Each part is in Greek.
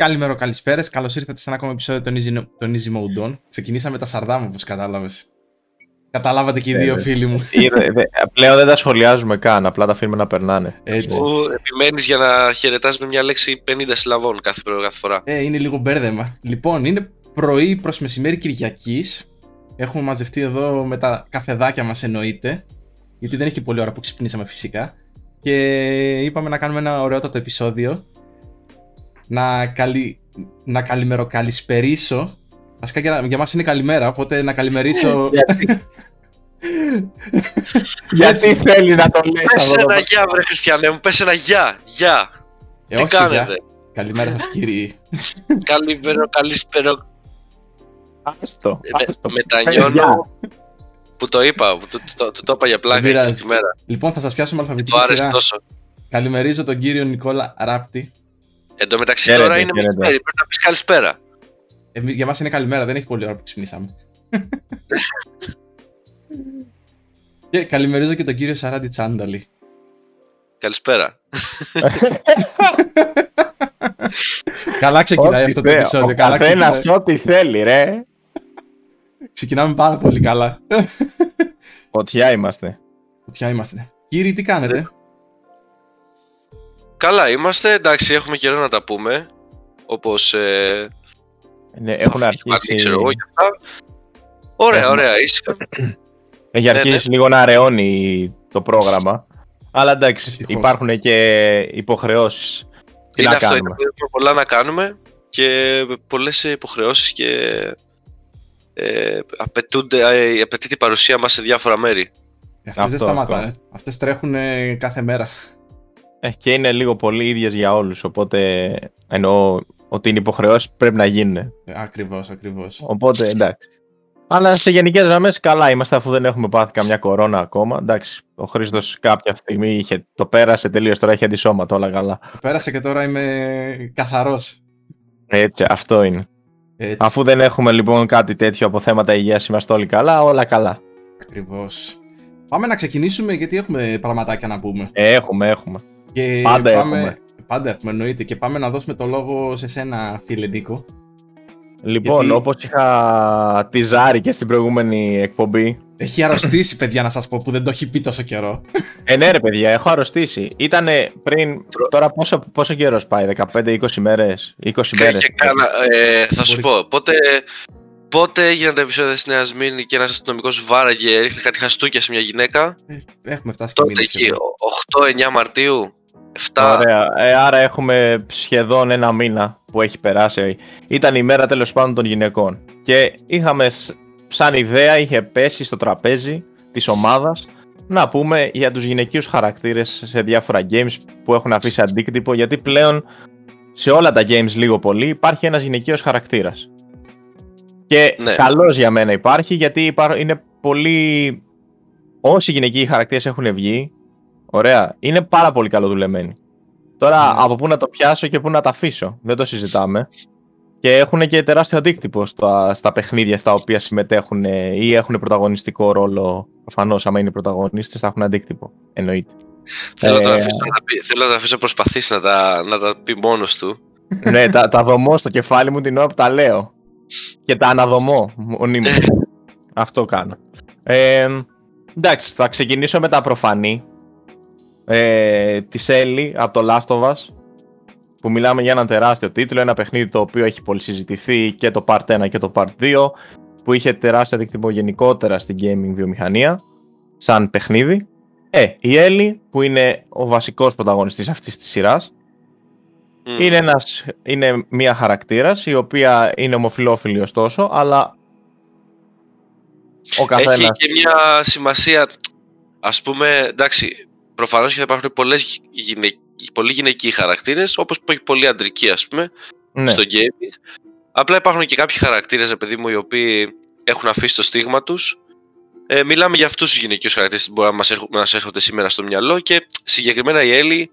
Καλημέρα, καλησπέρα. Καλώς ήρθατε σε ένα ακόμα επεισόδιο των Easy, των Easy Mode On. Ξεκινήσαμε τα σαρδάμ, όπως κατάλαβες. Καταλάβατε και οι δύο φίλοι μου. Πλέον δεν τα σχολιάζουμε καν, απλά τα αφήνουμε να περνάνε. Έτσι. Που επιμένεις για να χαιρετάς με μια λέξη 50 συλλαβών κάθε, κάθε φορά. Ε, είναι λίγο μπέρδεμα. Λοιπόν, είναι πρωί προς μεσημέρι Κυριακής. Έχουμε μαζευτεί εδώ με τα καφεδάκια μας εννοείται. Γιατί δεν έχει και πολλή ώρα που ξυπνήσαμε φυσικά. Και είπαμε να κάνουμε ένα ωραιότατο επεισόδιο να, καλη... να καλημεροκαλισπερίσω. Βασικά για, για μας είναι καλημέρα, οπότε να καλημερίσω... Γιατί; Θέλει να το λέει. Πες ένα γεια βρε Χριστιανέ μου, πες ένα γεια, γεια. Ε, Τι κάνετε; Καλημέρα σας κύριοι. Καλημέρα, καλησπέρα. Άστο, ε, Μετανιώνω που το είπα, που το, το, το, το είπα για πλάκα τη μέρα. Λοιπόν, θα σας πιάσω με αλφαβητική σειρά. Τόσο. Καλημερίζω τον κύριο Νικόλα Ράπτη. Εν τω μεταξύ τώρα είναι μεσημέρι, πρέπει να πεις καλησπέρα. Ε, για μας είναι καλημέρα, δεν έχει πολύ ώρα που ξυπνήσαμε. και καλημερίζω και τον κύριο Σαράντι Τσάνταλη. Καλησπέρα. Καλά ξεκινάει αυτό το επεισόδιο. Καλά καθένας ό,τι θέλει, ρε. Ξεκινάμε πάρα πολύ καλά. Φωτιά είμαστε. Φωτιά είμαστε. Κύριοι, τι κάνετε; Ε, Καλά είμαστε, εντάξει, έχουμε καιρό να τα πούμε. Όπως... Ε, ναι, έχουν αρχίσει... Ξέρω εγώ και αυτά. Ωραία, έχουμε... ωραία, ήσυχα. Έχει ναι, αρχίσει ναι. λίγο να αραιώνει το πρόγραμμα. Αλλά εντάξει, Ευτυχώς. υπάρχουν και υποχρεώσεις. Τι είναι να αυτό, κάνουμε. είναι πολλά να κάνουμε και πολλές υποχρεώσεις και ε, απαιτούνται, ε, απαιτείται η παρουσία μας σε διάφορα μέρη. Αυτές δεν σταματάνε. Ε. Αυτές τρέχουν κάθε μέρα. Ε, και είναι λίγο πολύ ίδιες για όλους. Οπότε εννοώ ότι είναι υποχρεώσεις πρέπει να γίνουν. Ε, ακριβώς, ακριβώς. Οπότε εντάξει. Αλλά σε γενικές γραμμές καλά είμαστε αφού δεν έχουμε πάθει καμιά κορώνα ακόμα. Εντάξει, ο Χρήστος κάποια στιγμή είχε, το πέρασε τελείως, τώρα έχει αντισώματα, όλα καλά. Το πέρασε και τώρα είμαι καθαρός. Έτσι, αυτό είναι. Έτσι. Αφού δεν έχουμε λοιπόν κάτι τέτοιο από θέματα υγείας, είμαστε όλοι καλά, όλα καλά. Ακριβώς. Πάμε να ξεκινήσουμε γιατί έχουμε πραγματάκια να πούμε. Ε, έχουμε, έχουμε. Και πάντα πάμε... έχουμε. Πάντα έχουμε, εννοείται. Και πάμε να δώσουμε το λόγο σε σένα, φίλε Νίκο. Λοιπόν, Γιατί... όπως είχα τη Ζάρη και στην προηγούμενη εκπομπή. Έχει αρρωστήσει, παιδιά, να σας πω, που δεν το έχει πει τόσο καιρό. Ε, ναι, ρε, παιδιά, έχω αρρωστήσει. Ήτανε πριν. Τώρα πόσο, πόσο καιρός πάει, 15-20 μέρες, 20 μέρες. ε, θα σου πω, πότε, πότε έγιναν τα επεισόδια στη Νέα Σμήνη και ένας αστυνομικός βάραγε, ρίχνει κάτι χαστούκια σε μια γυναίκα; Ε, έχουμε φτάσει Τότε εκεί, 8-9 Μαρτίου. 7. Ωραία. Ε, άρα έχουμε σχεδόν ένα μήνα που έχει περάσει. Ήταν η μέρα τέλος πάντων των γυναικών. Και είχαμε σαν ιδέα, είχε πέσει στο τραπέζι της ομάδας να πούμε για τους γυναικείους χαρακτήρες σε διάφορα games που έχουν αφήσει αντίκτυπο γιατί πλέον σε όλα τα games λίγο πολύ υπάρχει ένας γυναικείος χαρακτήρας. Και ναι. καλός για μένα υπάρχει γιατί είναι πολύ... Όσοι γυναικοί χαρακτήρες έχουν βγει Ωραία. Είναι πάρα πολύ καλοδουλεμένοι. Τώρα ναι. από πού να το πιάσω και πού να τα αφήσω. Δεν το συζητάμε. Και έχουν και τεράστιο αντίκτυπο στα, στα παιχνίδια στα οποία συμμετέχουν ή έχουν πρωταγωνιστικό ρόλο. Προφανώς, άμα είναι πρωταγωνίστες, θα έχουν αντίκτυπο. Εννοείται. Θέλω, ε... να, αφήσω, θέλω να τα αφήσω προσπαθήσει να τα, να τα πει μόνος του. ναι, τα, τα δομώ στο κεφάλι μου την ώρα που τα λέω. Και τα αναδομώ μονίμως. Αυτό κάνω. Ε, εντάξει, θα ξεκινήσω με τα προφανή ε, τη Ellie από το Last of Us που μιλάμε για ένα τεράστιο τίτλο, ένα παιχνίδι το οποίο έχει πολύ συζητηθεί και το Part 1 και το Part 2 που είχε τεράστιο αντίκτυπο γενικότερα στην gaming βιομηχανία σαν παιχνίδι. Ε, η Ellie που είναι ο βασικός πρωταγωνιστής αυτής της σειράς είναι, ένας, είναι μια χαρακτήρας η οποία είναι ομοφιλόφιλη ωστόσο αλλά ο καθένας... Έχει και μια σημασία ας πούμε εντάξει προφανώς και θα υπάρχουν πολλές γυναικ... πολλοί γυναικοί χαρακτήρες, όπως έχει πολλοί αντρικοί, ας πούμε, ναι. στο gaming. Απλά υπάρχουν και κάποιοι χαρακτήρες, παιδί μου, οι οποίοι έχουν αφήσει το στίγμα τους. Ε, μιλάμε για αυτούς τους γυναικείους χαρακτήρες που μπορεί να μας έρχονται σήμερα στο μυαλό και συγκεκριμένα η Έλλη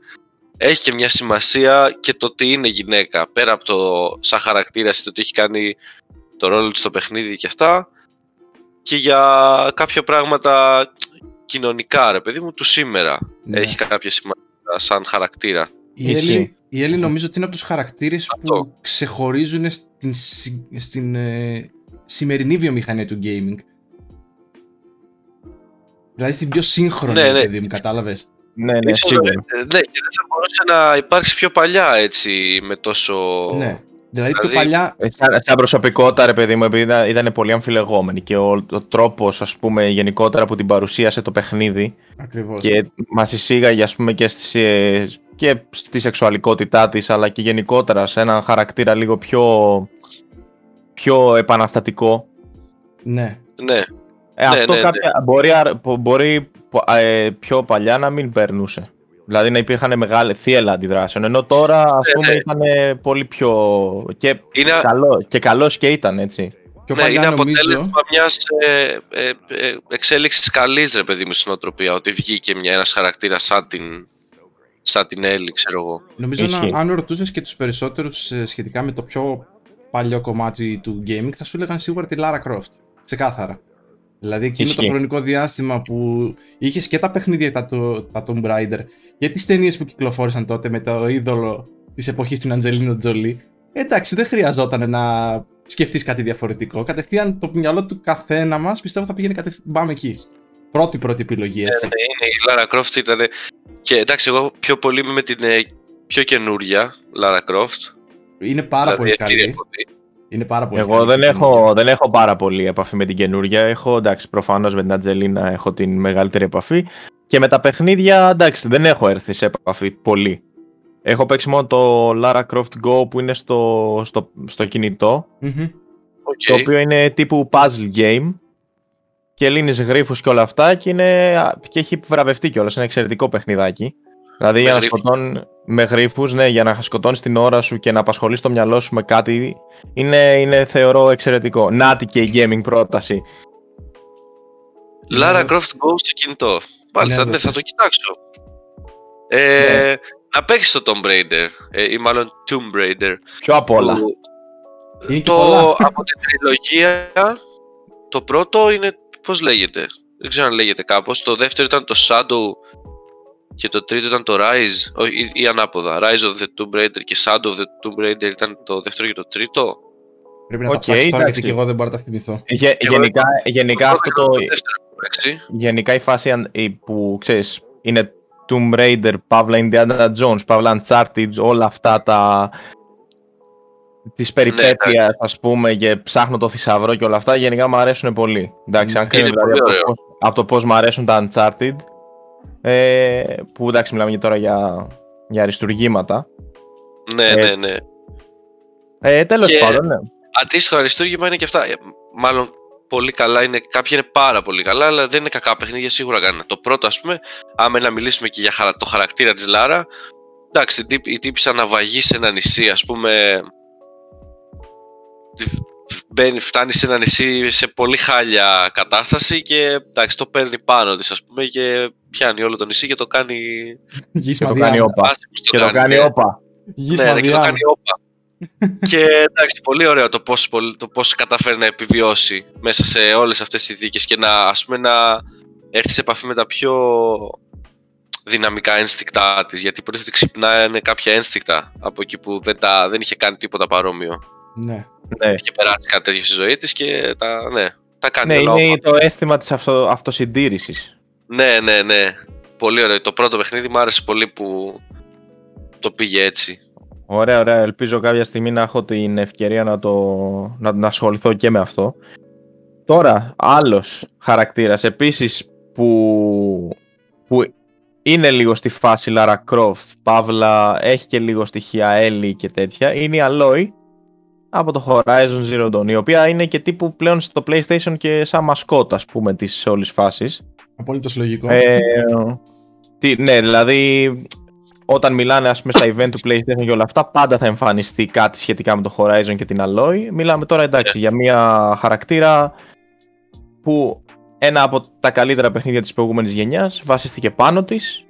έχει και μια σημασία και το ότι είναι γυναίκα. Πέρα από το σαν χαρακτήρα ή το ότι έχει κάνει το ρόλο της στο παιχνίδι και αυτά. Και για κάποια πράγματα κοινωνικά, ρε παιδί μου, του σήμερα. Ναι. Έχει κάποια σημασία σαν χαρακτήρα. Η Έλλη, η Έλλη νομίζω ότι είναι από τους χαρακτήρες που ξεχωρίζουν στην, στην ε, σημερινή βιομηχανία του gaming. Δηλαδή στην πιο σύγχρονη, ναι, ναι. παιδί μου, κατάλαβες. Ναι, ναι, σίγουρα. Ναι, και δεν θα μπορούσε να υπάρξει πιο παλιά έτσι με τόσο. Ναι. Δηλαδή, δηλαδή πιο παλιά. Ε, σαν, σαν προσωπικότητα, ρε παιδί μου, επειδή ήταν, ήταν πολύ αμφιλεγόμενη και ο, ο τρόπος, ας πούμε, γενικότερα που την παρουσίασε το παιχνίδι. Ακριβώς. Και μας εισήγαγε, ας πούμε, και, στη, και στη σεξουαλικότητά της, αλλά και γενικότερα σε έναν χαρακτήρα λίγο πιο. πιο επαναστατικό. Ναι. Ναι. Ε, ναι, αυτό ναι, κάποια, ναι. μπορεί, μπορεί ε, πιο παλιά να μην περνούσε. Δηλαδή να υπήρχαν μεγάλη θύελα αντιδράσεων. Ενώ τώρα ας ναι, πούμε ναι. ήταν πολύ πιο. Και, είναι... καλό, και καλός και ήταν έτσι. Πιο ναι, είναι αποτέλεσμα νομίζω... μιας ε, ε, ε, εξέλιξης καλής, ρε παιδί μου, στην οτροπία. Ότι βγήκε ένας χαρακτήρας σαν την, σαν την Έλλη, ξέρω εγώ. Νομίζω να, αν ρωτούσες και τους περισσότερους ε, σχετικά με το πιο παλιό κομμάτι του gaming, θα σου έλεγαν σίγουρα τη Lara Croft. Ξεκάθαρα. Δηλαδή εκείνο το χρονικό διάστημα που είχες και τα παιχνίδια τα, το, τα Tomb Raider και τις ταινίες που κυκλοφόρησαν τότε με το είδωλο της εποχής την Αντζελίνο Τζολί. Εντάξει, δεν χρειαζόταν να σκεφτείς κάτι διαφορετικό. Κατευθείαν το μυαλό του καθένα μας πιστεύω θα πήγαινε κατευθείαν. Πάμε εκεί. Πρώτη πρώτη επιλογή, έτσι. Ε, ναι, η Lara Croft ήταν. Και εντάξει, εγώ πιο πολύ είμαι με την ε, πιο καινούρια Lara Croft. Είναι πάρα δηλαδή, πολύ καλή. Είναι πάρα πολύ Εγώ δεν έχω, δεν έχω πάρα πολύ επαφή με την καινούργια. Έχω, εντάξει, προφανώς με την Ατζελίνα έχω την μεγαλύτερη επαφή. Και με τα παιχνίδια, εντάξει, δεν έχω έρθει σε επαφή πολύ. Έχω παίξει μόνο το Lara Croft Go που είναι στο, στο, στο κινητό. Okay. Το οποίο είναι τύπου puzzle game. Και λύνεις γρήφου και όλα αυτά και, είναι, και έχει βραβευτεί κιόλας. Είναι εξαιρετικό παιχνιδάκι. Δηλαδή για να σκοτώνει με γρήφου, ναι, για να σκοτώνεις την ώρα σου και να απασχολείς το μυαλό σου με κάτι, είναι, είναι θεωρώ εξαιρετικό. Νάτι και η gaming πρόταση. Lara Croft Go στο κινητό. Μάλιστα, ναι, ναι, θα το κοιτάξω. Ε, ναι. Να παίξεις το Tomb Raider, ε, ή μάλλον Tomb Raider. Ποιο απ' όλα. το, από την τριλογία, το πρώτο είναι, πώς λέγεται, δεν ξέρω αν λέγεται κάπως. Το δεύτερο ήταν το Shadow και το τρίτο ήταν το Rise, ή, ή ανάποδα. Rise of the Tomb Raider και Shadow of the Tomb Raider ήταν το δεύτερο και το τρίτο. Πρέπει να okay, τα ψάξω τώρα γιατί και εγώ δεν μπορώ να τα θυμηθώ. Γε, γενικά, γενικά αυτό το... γενικά η φάση που ξέρεις είναι Tomb Raider, Παύλα Indiana Jones, Παύλα Uncharted, όλα αυτά τα τη περιπέτεια, ναι, ας πούμε, και ψάχνω το θησαυρό και όλα αυτά, γενικά μου αρέσουν πολύ. Εντάξει, αν κρίνω δηλαδή από το πώς μου αρέσουν τα Uncharted, ε, που εντάξει μιλάμε τώρα για, για αριστουργήματα. Ναι, ε, ναι, ναι. Ε, τέλος και πάντων, ναι. Αντίστοιχο αριστούργημα είναι και αυτά. Ε, μάλλον πολύ καλά είναι, κάποια είναι πάρα πολύ καλά, αλλά δεν είναι κακά παιχνίδια σίγουρα κανένα. Το πρώτο, ας πούμε, άμα να μιλήσουμε και για το χαρακτήρα της Λάρα, εντάξει, η τύπη αναβαγή σε ένα νησί, ας πούμε, μπαίνει, φτάνει σε ένα νησί σε πολύ χάλια κατάσταση και εντάξει, το παίρνει πάνω της ας πούμε και πιάνει όλο το νησί και το κάνει... και το κάνει όπα. Και το κάνει όπα. Ναι, ναι, και το κάνει όπα. και εντάξει, πολύ ωραίο το πώς, το πώς καταφέρει να επιβιώσει μέσα σε όλες αυτές τις δίκες και να, ας πούμε, να έρθει σε επαφή με τα πιο δυναμικά ένστικτά της, γιατί υποτίθεται ξυπνάει κάποια ένστικτα από εκεί που δεν, τα, δεν είχε κάνει τίποτα παρόμοιο. Ναι. ναι. Έχει περάσει κάτι τέτοιο στη ζωή της και τα, ναι, τα κάνει ναι, όλα. Είναι το αίσθημα της αυτο, αυτοσυντήρησης. Ναι, ναι, ναι. Πολύ ωραίο. Το πρώτο παιχνίδι μου άρεσε πολύ που το πήγε έτσι. Ωραία, ωραία. Ελπίζω κάποια στιγμή να έχω την ευκαιρία να, το, να, να ασχοληθώ και με αυτό. Τώρα, άλλος χαρακτήρας επίσης που, που είναι λίγο στη φάση Lara Croft, Παύλα, έχει και λίγο στοιχεία Ellie και τέτοια, είναι η Aloy, από το Horizon Zero Dawn, η οποία είναι και τύπου πλέον στο PlayStation και σαν μασκότ, ας πούμε, της όλης φάσης. Απολύτως λογικό. Ε, τι, ναι, δηλαδή, όταν μιλάνε, ας πούμε, στα event του PlayStation και όλα αυτά, πάντα θα εμφανιστεί κάτι σχετικά με το Horizon και την Alloy. Μιλάμε τώρα, εντάξει, για μια χαρακτήρα που ένα από τα καλύτερα παιχνίδια της προηγούμενης γενιάς βασίστηκε πάνω της,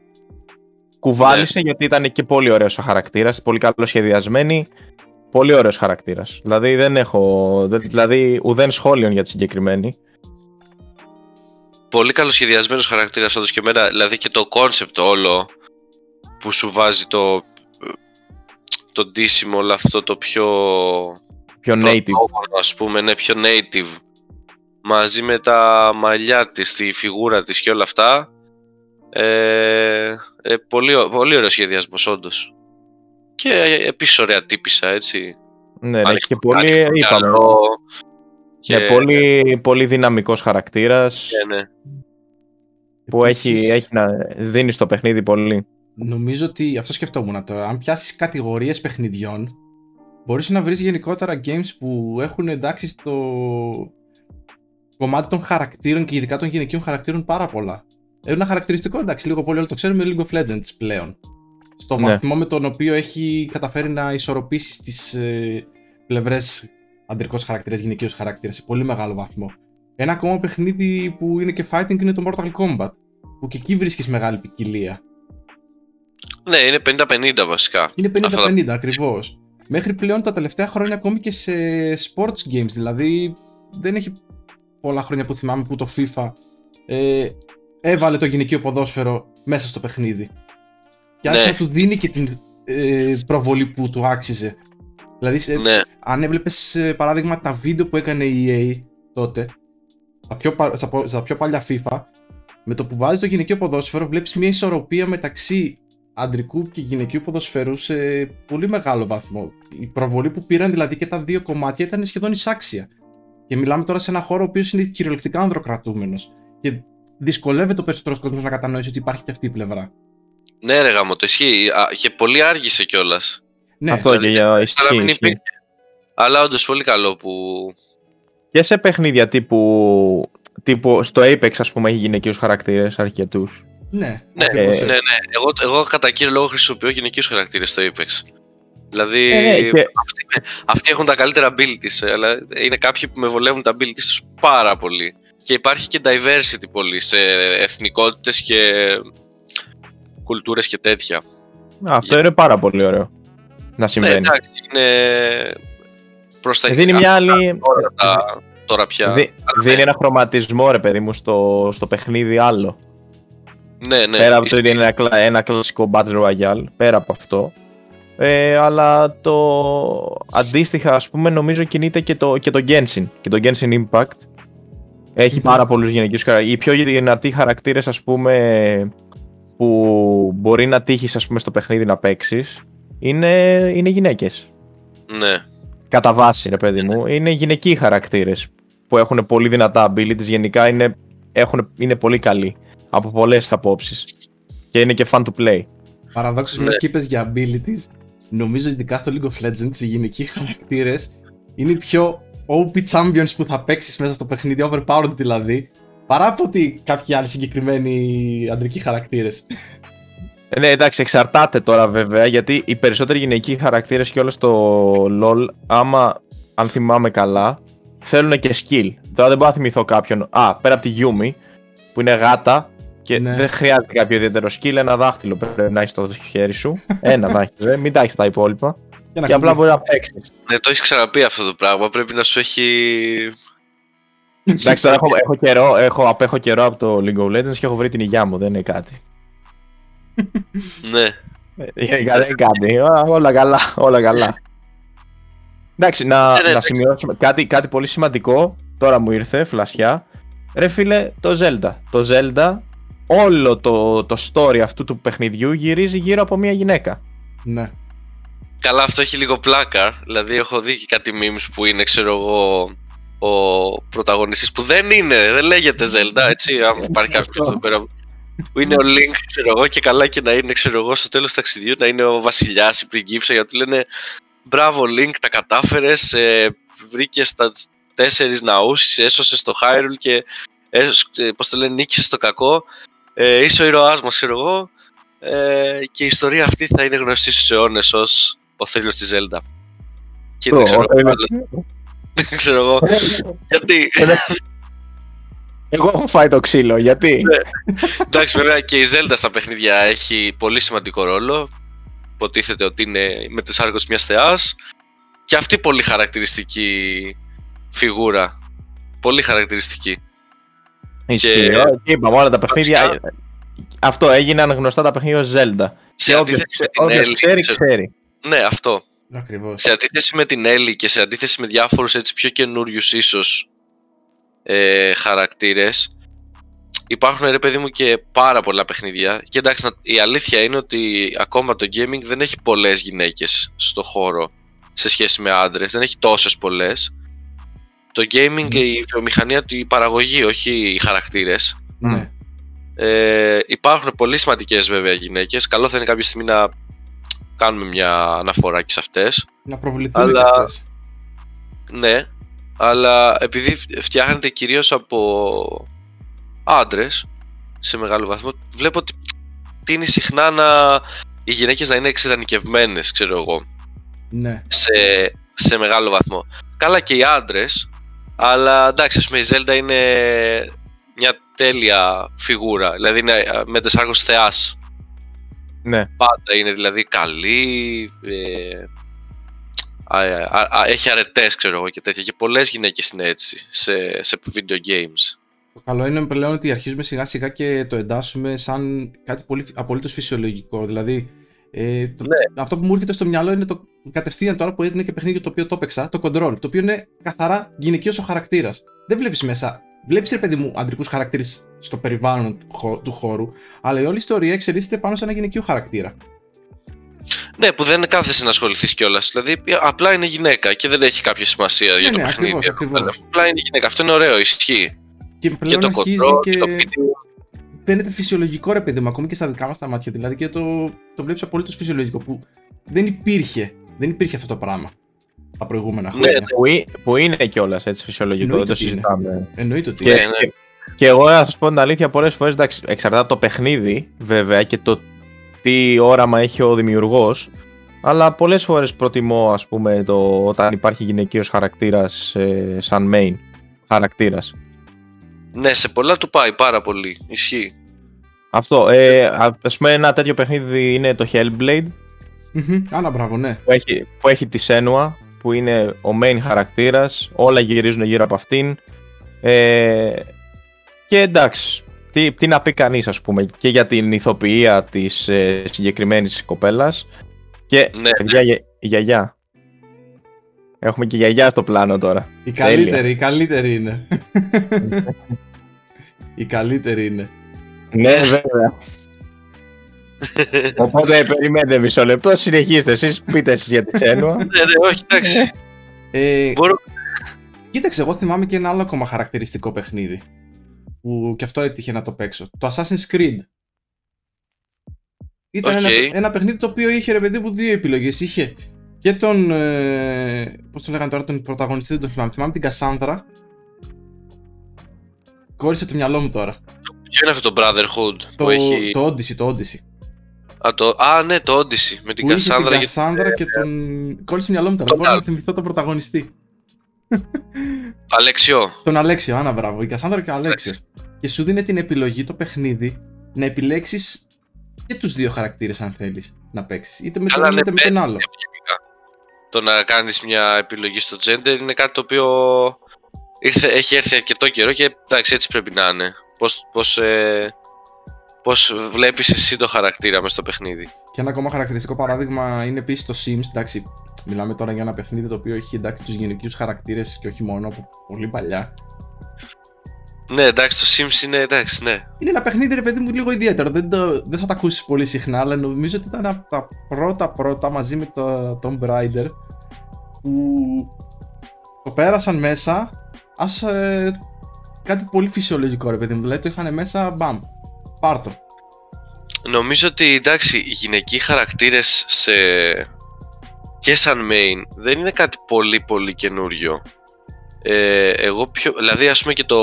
κουβάλισε, ναι. γιατί ήταν και πολύ ωραίος ο χαρακτήρας, πολύ καλό σχεδιασμένη, Πολύ ωραίος χαρακτήρας. Δηλαδή δεν έχω. Δηλαδή ουδέν σχόλιο για τη συγκεκριμένη. Πολύ καλοσχεδιασμένος χαρακτήρας όντως και εμένα. Δηλαδή και το concept όλο που σου βάζει το το ντύσιμο όλο αυτό το πιο... Πιο native. Ας πούμε, ναι, πιο native. Μαζί με τα μαλλιά της, τη φιγούρα της και όλα αυτά. Ε, ε, πολύ, πολύ ωραίος σχεδιασμός όντως. Και επίσης ωραία τύπισσα, έτσι. Ναι, ναι και πολύ, είπαμε, και... Ναι, πολύ, πολύ δυναμικός χαρακτήρας. Ναι, ναι. Που έχει, έχει να δίνει στο παιχνίδι πολύ. Νομίζω ότι αυτό σκεφτόμουν τώρα. Αν πιάσεις κατηγορίες παιχνιδιών, μπορείς να βρεις γενικότερα games που έχουν εντάξει στο κομμάτι των χαρακτήρων και ειδικά των γυναικείων χαρακτήρων πάρα πολλά. Ένα χαρακτηριστικό εντάξει, λίγο πολύ όλο το ξέρουμε League of Legends πλέον. Στο ναι. βαθμό με τον οποίο έχει καταφέρει να ισορροπήσει τι ε, πλευρές αντρικός χαρακτήρας, γυναικείος χαρακτήρας σε πολύ μεγάλο βαθμό. Ένα ακόμα παιχνίδι που είναι και fighting είναι το Mortal Kombat. Που και εκεί βρίσκεις μεγάλη ποικιλία. Ναι, είναι 50-50 βασικά. Είναι 50-50 ακριβώς. Μέχρι πλέον τα τελευταία χρόνια ακόμη και σε sports games. Δηλαδή δεν έχει πολλά χρόνια που θυμάμαι που το FIFA ε, έβαλε το γυναικείο ποδόσφαιρο μέσα στο παιχνίδι. Και άρχισε ναι. να του δίνει και την ε, προβολή που του άξιζε. Δηλαδή, ναι. αν έβλεπες παράδειγμα τα βίντεο που έκανε η EA τότε, στα πιο, στα, πιο παλιά FIFA, με το που βάζεις το γυναικείο ποδόσφαιρο, βλέπεις μια ισορροπία μεταξύ αντρικού και γυναικείου ποδοσφαίρου σε πολύ μεγάλο βαθμό. Η προβολή που πήραν δηλαδή και τα δύο κομμάτια ήταν σχεδόν εισάξια. Και μιλάμε τώρα σε ένα χώρο ο οποίος είναι κυριολεκτικά ανδροκρατούμενος. Και δυσκολεύεται ο περισσότερος κόσμος να κατανοήσει ότι υπάρχει και αυτή η πλευρά. Ναι, ρε γάμο, το ισχύει. Και πολύ άργησε κιόλας. Ναι, Αυτό και για ισχύει. Αλλά όντως πολύ καλό που. Και σε παιχνίδια τύπου, τύπου στο Apex, ας πούμε, έχει γυναικείους χαρακτήρες αρκετούς. Ναι, ναι, ναι, ναι, ναι. Εγώ, εγώ κατά κύριο λόγο χρησιμοποιώ γυναικείους χαρακτήρες στο Apex. Δηλαδή, ε, ναι, και... αυτοί, αυτοί, έχουν τα καλύτερα abilities, αλλά είναι κάποιοι που με βολεύουν τα abilities τους πάρα πολύ. Και υπάρχει και diversity πολύ σε εθνικότητες και κουλτούρες και τέτοια. Αυτό είναι πάρα πολύ ωραίο να ναι, συμβαίνει. Ναι, εντάξει, είναι προς τα Δίνει μια άλλη... Τώρα, τώρα πια. Δι... Δίνει ένα χρωματισμό, ρε παιδί μου, στο, στο παιχνίδι άλλο. Ναι, ναι. Πέρα από το ότι είναι ένα, ένα κλασικό Battle Royale, πέρα από αυτό. Ε, αλλά το αντίστοιχα, ας πούμε, νομίζω κινείται και το, και το Genshin. Και το Genshin Impact. Έχει πάρα πολλούς γυναικείους χαρακτήρες. Οι πιο δυνατοί χαρακτήρες, ας πούμε, που μπορεί να τύχεις, ας πούμε, στο παιχνίδι να παίξεις, είναι, είναι γυναίκες. Ναι. Κατά βάση, ρε παιδί μου. Είναι γυναικοί χαρακτήρες που έχουν πολύ δυνατά abilities. Γενικά είναι, έχουν, είναι πολύ καλοί από πολλές απόψεις. Και είναι και fun to play. Παραδόξως, ναι. και για abilities, νομίζω ειδικά στο League of Legends οι γυναικοί χαρακτήρες είναι οι πιο OP champions που θα παίξεις μέσα στο παιχνίδι, overpowered δηλαδή, παρά από ότι κάποιοι άλλοι συγκεκριμένοι αντρικοί χαρακτήρες. Ε, ναι, εντάξει, εξαρτάται τώρα βέβαια, γιατί οι περισσότεροι γυναικοί χαρακτήρες και όλα στο LoL, άμα, αν θυμάμαι καλά, θέλουν και skill. Τώρα δεν μπορώ να θυμηθώ κάποιον. Α, πέρα από τη Yumi, που είναι γάτα, και ναι. δεν χρειάζεται κάποιο ιδιαίτερο skill, ένα δάχτυλο πρέπει να έχεις στο χέρι σου. ένα δάχτυλο, ε, μην τα έχεις τα υπόλοιπα. Και, και απλά μπορεί να παίξεις. Ναι, το έχεις ξαναπεί αυτό το πράγμα. Πρέπει να σου έχει. Εντάξει, τώρα έχω, έχω, καιρό, έχω, απέχω καιρό από το League of Legends και έχω βρει την υγειά μου, δεν είναι κάτι. ναι. Ε, δεν είναι κάτι. Όλα καλά, όλα καλά. Εντάξει, να, ναι, ναι, να σημειώσουμε κάτι, κάτι πολύ σημαντικό. Τώρα μου ήρθε, φλασιά. Ρε φίλε, το Zelda. Το Zelda όλο το, το story αυτού του παιχνιδιού γυρίζει γύρω από μια γυναίκα. Ναι. Καλά, αυτό έχει λίγο πλάκα. Δηλαδή, έχω δει και κάτι memes που είναι, ξέρω εγώ, ο πρωταγωνιστής που δεν είναι, δεν λέγεται Zelda, έτσι. Αν υπάρχει κάποιος εδώ πέρα που είναι ο Link, ξέρω εγώ, και καλά και να είναι, ξέρω εγώ, στο τέλος του ταξιδιού να είναι ο βασιλιάς, η πριγκίψα, γιατί λένε Μπράβο Link, τα κατάφερες, ε, βρήκες τα τέσσερις ναούς, έσωσες το Hyrule και ε, πώς το λένε, νίκησες στο κακό ε, είσαι ο ήρωάς μας, ξέρω εγώ, ε, και η ιστορία αυτή θα είναι γνωστή στους αιώνες ως ο θρύλος της Zelda. Και δεν ξέρω, δεν ξέρω εγώ, γιατί... Εγώ έχω φάει το ξύλο, γιατί... Ναι. Εντάξει, βέβαια και η Zelda στα παιχνίδια έχει πολύ σημαντικό ρόλο. Υποτίθεται ότι είναι με τις άργος μιας θεάς. Και αυτή πολύ χαρακτηριστική φιγούρα. Πολύ χαρακτηριστική. Και... είπαμε όλα τα παιχνίδια. Αυτό έγιναν γνωστά τα παιχνίδια ως Zelda. Σε ό,τι ξέρει, ξέρει. Ναι, αυτό. Ακριβώς. Σε αντίθεση με την Έλλη και σε αντίθεση με διάφορους έτσι πιο καινούριους ίσως ε, χαρακτήρες υπάρχουν ρε παιδί μου και πάρα πολλά παιχνίδια. Και εντάξει η αλήθεια είναι ότι ακόμα το gaming δεν έχει πολλές γυναίκες στο χώρο σε σχέση με άντρες, δεν έχει τόσες πολλές. Το gaming και η βιομηχανία του, η παραγωγή, όχι οι χαρακτήρες. Ναι. ε, υπάρχουν πολύ σημαντικές βέβαια γυναίκες. Καλό θα είναι κάποια στιγμή να κάνουμε μια αναφορά και σε αυτές Να προβληθούν Αλλά- και αυτές. Ναι, αλλά επειδή φτιάχνεται κυρίως από άντρες σε μεγάλο βαθμό, βλέπω ότι τίνει συχνά να οι γυναίκες να είναι εξειδανικευμένες, ξέρω εγώ, Ναι. σε, σε μεγάλο βαθμό. Καλά και οι άντρες, αλλά εντάξει, ας πούμε η Zelda είναι μια τέλεια φιγούρα, δηλαδή είναι με τεσσάρκος θεάς. Ναι. Πάντα είναι δηλαδή καλή, ε, α, α, α, έχει αρετές ξέρω εγώ και τέτοια και πολλές γυναίκες είναι έτσι σε, σε video games. Το καλό είναι πλέον ότι αρχίζουμε σιγά σιγά και το εντάσσουμε σαν κάτι πολύ απολύτως φυσιολογικό. Δηλαδή, ε, το, Ναι. αυτό που μου έρχεται στο μυαλό είναι το κατευθείαν τώρα που είναι και παιχνίδι το οποίο το έπαιξα, το control, το οποίο είναι καθαρά γυναικείος ο χαρακτήρας. Δεν βλέπεις μέσα. Βλέπεις ρε παιδί μου αντρικούς χαρακτήρες στο περιβάλλον του χω- του χώρου, αλλά η όλη ιστορία εξελίσσεται πάνω σε ένα γυναικείο χαρακτήρα. Ναι, που δεν κάθεσαι να ασχοληθείς κιόλας. Δηλαδή, απλά είναι γυναίκα και δεν έχει κάποια σημασία για το ναι, παιχνίδι. ακριβώς, ακριβώς. Απλά είναι γυναίκα. Αυτό είναι ωραίο, ισχύει. Και Και πλέον το αρχίζει control, και το video. φαίνεται φυσιολογικό ρε παιδί μου, ακόμη και στα δικά μας τα μάτια. Δηλαδή και το, το βλέπεις απολύτως φυσιολογικό που δεν υπήρχε. Δεν υπήρχε αυτό το πράγμα τα προηγούμενα Ναι, χρόνια. Που, είναι- που είναι κιόλας έτσι φυσιολογικό, δεν Εννοείται το ότι είναι. συζητάμε. Εννοείται ότι. Και, Ναι, ναι. και, και εγώ να σα πω την αλήθεια, πολλές φορές εξαρτάται από το παιχνίδι βέβαια και το τι όραμα έχει ο δημιουργός. Αλλά πολλές φορές προτιμώ ας πούμε το όταν υπάρχει γυναικείος χαρακτήρας ε, σαν main χαρακτήρας. Ναι, σε πολλά του πάει πάρα πολύ. Ισχύει. Αυτό, ε, ας πούμε ένα τέτοιο παιχνίδι είναι το Hellblade Μμμ. Άνα, μπράβο, ναι. που έχει, που έχει τη Senua που είναι ο main χαρακτήρας, όλα γυρίζουν γύρω από αυτήν ε, και εντάξει, τι, τι να πει κανείς ας πούμε και για την ηθοποιία της ε, συγκεκριμένης κοπέλας και Ναι, παιδιά, γε- η γιαγιά. Έχουμε και γιαγιά στο πλάνο τώρα. Η καλύτερη, η καλύτερη είναι. η καλύτερη είναι. Ναι, βέβαια. Οπότε περιμένετε μισό λεπτό, συνεχίστε εσείς, πείτε εσείς για τη Senua. ναι, ναι, όχι, εντάξει. Ε, Μπορώ- Κοίταξε, εγώ θυμάμαι και ένα άλλο ακόμα χαρακτηριστικό παιχνίδι. Που και αυτό έτυχε να το παίξω. Το Assassin's Creed. Ήταν Οκ. ένα, ένα παιχνίδι το οποίο είχε ρε παιδί μου δύο επιλογές. Είχε και τον. Ε, Πώς το λέγανε τώρα, τον πρωταγωνιστή, δεν τον θυμάμαι. Θυμάμαι την Κασάνδρα. Κόρισε το μυαλό μου τώρα. Ποιο είναι αυτό το Brotherhood Το, που έχει. το Odyssey, το Odyssey. Α, το... Α, ναι, το Odyssey. Με την που είχε την Κασάνδρα. και- Κασάνδρα και τον. Κόρισε το μυαλό μου τώρα. Δεν Τον μπορώ να άλλο. θυμηθώ τον πρωταγωνιστή. Αλεξιό. Τον Αλέξιο, άνα μπράβο. Η Κασάνδρα και ο Αλέξιος. Και σου δίνει την επιλογή το παιχνίδι να επιλέξεις και τους δύο χαρακτήρες, αν θέλεις να παίξεις. Είτε με τον Καλά, ένα ναι, είτε με τον άλλο. Το να κάνεις μια επιλογή στο gender είναι κάτι το οποίο ήρθε, έχει έρθει αρκετό καιρό και εντάξει, έτσι πρέπει να είναι. Πώς, πώς, ε, πώς βλέπεις εσύ το χαρακτήρα μες στο παιχνίδι; Και ένα ακόμα χαρακτηριστικό παράδειγμα είναι επίσης το Sims. Εντάξει, μιλάμε τώρα για ένα παιχνίδι το οποίο έχει εντάξει τους γυναικείους χαρακτήρες και όχι μόνο από πολύ παλιά. Ναι, εντάξει, το Sims είναι εντάξει, ναι. Είναι ένα παιχνίδι, ρε παιδί μου, λίγο ιδιαίτερο. Δεν, το, δεν θα το ακούσεις πολύ συχνά, αλλά νομίζω ότι ήταν από τα πρώτα πρώτα μαζί με το Tomb Raider που το πέρασαν μέσα ως ε, κάτι πολύ φυσιολογικό, ρε παιδί μου. Δηλαδή το είχαν μέσα, μπαμ, πάρτο. Νομίζω ότι εντάξει, οι γυναικοί χαρακτήρες σε... και σαν main δεν είναι κάτι πολύ πολύ καινούριο. Ε, εγώ πιο... Δηλαδή ας πούμε και το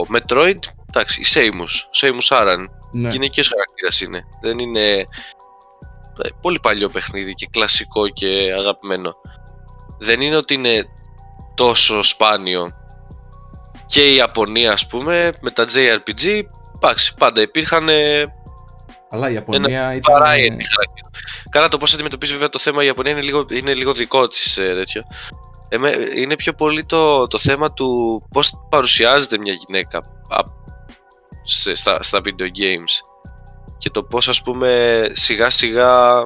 Metroid, εντάξει, η Samus, Samus Aran, Ναι. γυναικείος χαρακτήρας είναι. Δεν είναι ε, πολύ παλιό παιχνίδι και κλασικό και αγαπημένο. Δεν είναι ότι είναι τόσο σπάνιο. Και η Ιαπωνία ας πούμε με τα JRPG, εντάξει, πάντα υπήρχαν ε, Αλλά η Ιαπωνία ήταν. παρά η χαρακτήρα. Καλά το πώς αντιμετωπίζει βέβαια το θέμα η Ιαπωνία είναι λίγο, είναι λίγο δικό της ε, τέτοιο. Εμέ, είναι πιο πολύ το, το θέμα του πώς παρουσιάζεται μια γυναίκα α- σε, στα, στα video games και το πώς ας πούμε σιγά σιγά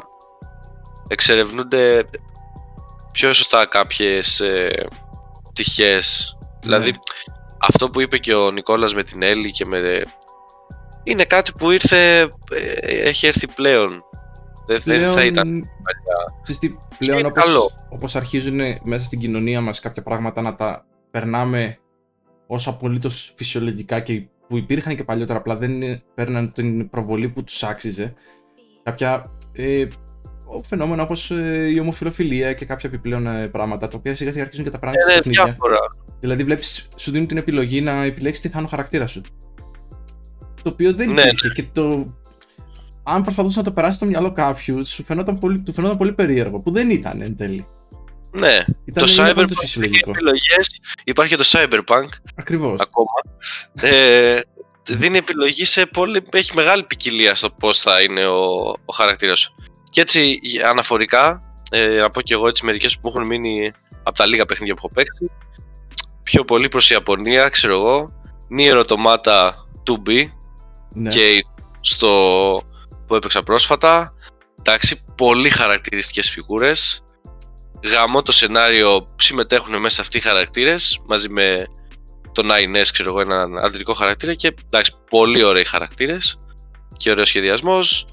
εξερευνούνται πιο σωστά κάποιες ε, πτυχές. Δηλαδή, Ναι. αυτό που είπε και ο Νικόλας με την Έλλη και με... Είναι κάτι που ήρθε, ε, έχει έρθει πλέον. Δεν, δεν θα ήταν παλιά. Ξέρεις τι, πλέον είναι όπως, καλό. όπως αρχίζουν μέσα στην κοινωνία μας κάποια πράγματα να τα περνάμε ως απολύτως φυσιολογικά και που υπήρχαν και παλιότερα απλά δεν είναι- παίρναν την προβολή που τους άξιζε κάποια ε, φαινόμενα όπως ε, η ομοφιλοφιλία και κάποια επιπλέον ε, πράγματα τα οποία σιγά σιγά αρχίζουν και τα πράγματα Είναι στα παιχνίδια. διάφορα. Δηλαδή βλέπεις, σου δίνουν την επιλογή να επιλέξεις τι θα είναι ο χαρακτήρας σου. Το οποίο δεν Ναι, υπήρχε και το... Αν προσπαθούσε να το περάσει στο μυαλό κάποιου, σου φαινόταν πολύ, του φαινόταν πολύ περίεργο, που δεν ήταν εν τέλει. Ναι, Ήταν το είναι Cyberpunk απολύτως έχει φυσιολογικό. επιλογές, υπάρχει και το Cyberpunk Ακριβώς. ακόμα. Ε, δίνει επιλογή σε πολύ, έχει μεγάλη ποικιλία στο πώς θα είναι ο, ο χαρακτήρας σου. Και έτσι για- αναφορικά, ε, να πω και εγώ έτσι μερικές που μου έχουν μείνει από τα λίγα παιχνίδια που έχω παίξει, πιο πολύ προς Ιαπωνία, ξέρω εγώ, Nier Automata 2B Ναι. και στο που έπαιξα πρόσφατα. Εντάξει, πολύ χαρακτηριστικές φιγούρες. Γαμώ το σενάριο, συμμετέχουν μέσα αυτοί οι χαρακτήρες μαζί με τον Ines, ξέρω εγώ, έναν αντρικό χαρακτήρα και εντάξει, πολύ ωραίοι χαρακτήρες και ωραίος σχεδιασμός.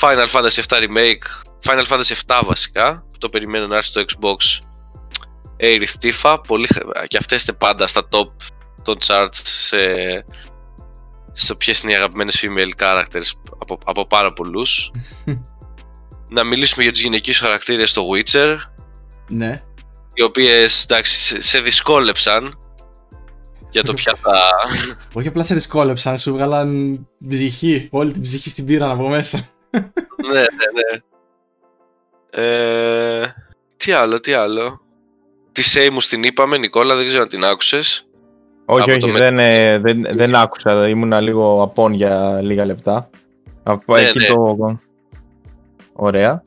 Final Fantasy 7 Remake, Final Fantasy 7 βασικά, που το περιμένω να έρθει στο Xbox. Aerith Tifa, πολύ, χα- και αυτές είναι πάντα στα top των charts σε, σε ποιες είναι οι αγαπημένες female characters από, από πάρα πολλούς. να μιλήσουμε για τους γυναικείους χαρακτήρες στο Witcher, ναι. οι οποίες εντάξει, σε, σε δυσκόλεψαν για το ποια θα... Όχι απλά σε δυσκόλεψαν, σου βγάλαν ψυχή. Όλη την ψυχή στην πήραν από μέσα. ναι, ναι, ναι. Ε, τι άλλο, τι άλλο. Τη Σέιμου την είπαμε, Νικόλα, δεν ξέρω αν την άκουσες. Όχι, Από το όχι, με- δεν, ε, δεν, δεν άκουσα. Ήμουνα λίγο απόν για λίγα λεπτά. Από Ναι, εκεί ναι. το... Ωραία.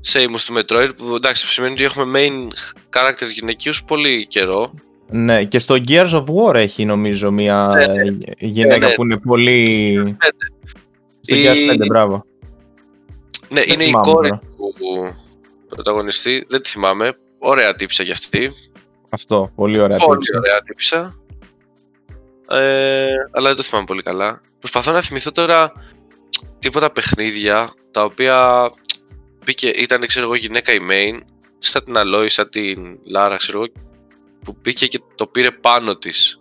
Σέιμου του Metroid, που εντάξει, σημαίνει ότι έχουμε main characters γυναικείους πολύ καιρό. Ναι, και στο Gears of War έχει νομίζω μια Ναι, ε, γυναίκα Ναι, ναι. που είναι πολύ... Στο Η- Gears 5, μπράβο. Ναι, Δεν είναι η θυμάμαι κόρη τώρα. του πρωταγωνιστή, δεν τη θυμάμαι. Ωραία τύψα κι αυτή. Αυτό, πολύ ωραία. Πολύ τύψη. ωραία τύψα. Ε, αλλά δεν το θυμάμαι πολύ καλά. Προσπαθώ να θυμηθώ τώρα τίποτα παιχνίδια τα οποία μπήκε, ήταν ξέρω εγώ γυναίκα η main, σαν την Αλόη, σαν την Λάρα ξέρω εγώ, που μπήκε και το πήρε πάνω της.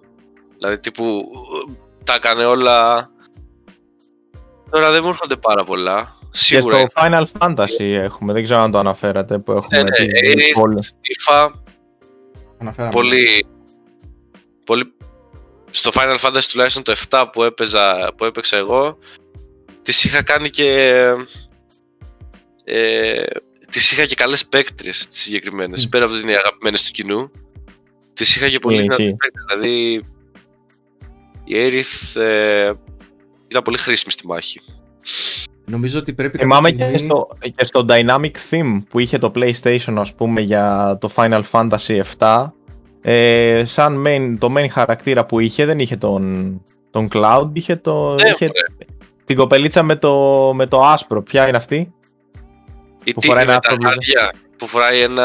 Δηλαδή τύπου ε, τα έκανε όλα... Τώρα δεν μου έρχονται πάρα πολλά. Και Σίγουρα στο Final Fantasy έχουμε, δεν ξέρω αν το αναφέρατε, που έχουμε Ναι, ναι, τη- Aerith, πολύ- Tifa, Αναφέραμε. πολύ, πολύ... Στο Final Fantasy τουλάχιστον το 7 που, έπαιζα, που έπαιξα εγώ τις είχα κάνει και ε, τις είχα και καλές παίκτρες τις συγκεκριμένες Μμ. πέρα από ότι είναι οι αγαπημένες του κοινού τις είχα και πολύ Ισχύει. δυνατές παίκτρες δηλαδή η Aerith ε, ήταν πολύ χρήσιμη στη μάχη Νομίζω ότι πρέπει Θυμάμαι κάποια και στιγμή- στο, και στο Dynamic Theme που είχε το PlayStation ας πούμε για το Final Fantasy 7 ε, σαν main, το main χαρακτήρα που είχε δεν είχε τον, τον Cloud, είχε, το, Ναι, είχε μωρέ. την κοπελίτσα με το, με το άσπρο. Ποια είναι αυτή; η Που τύπη φοράει με ένα τα άσπρο χάδια που φοράει ένα,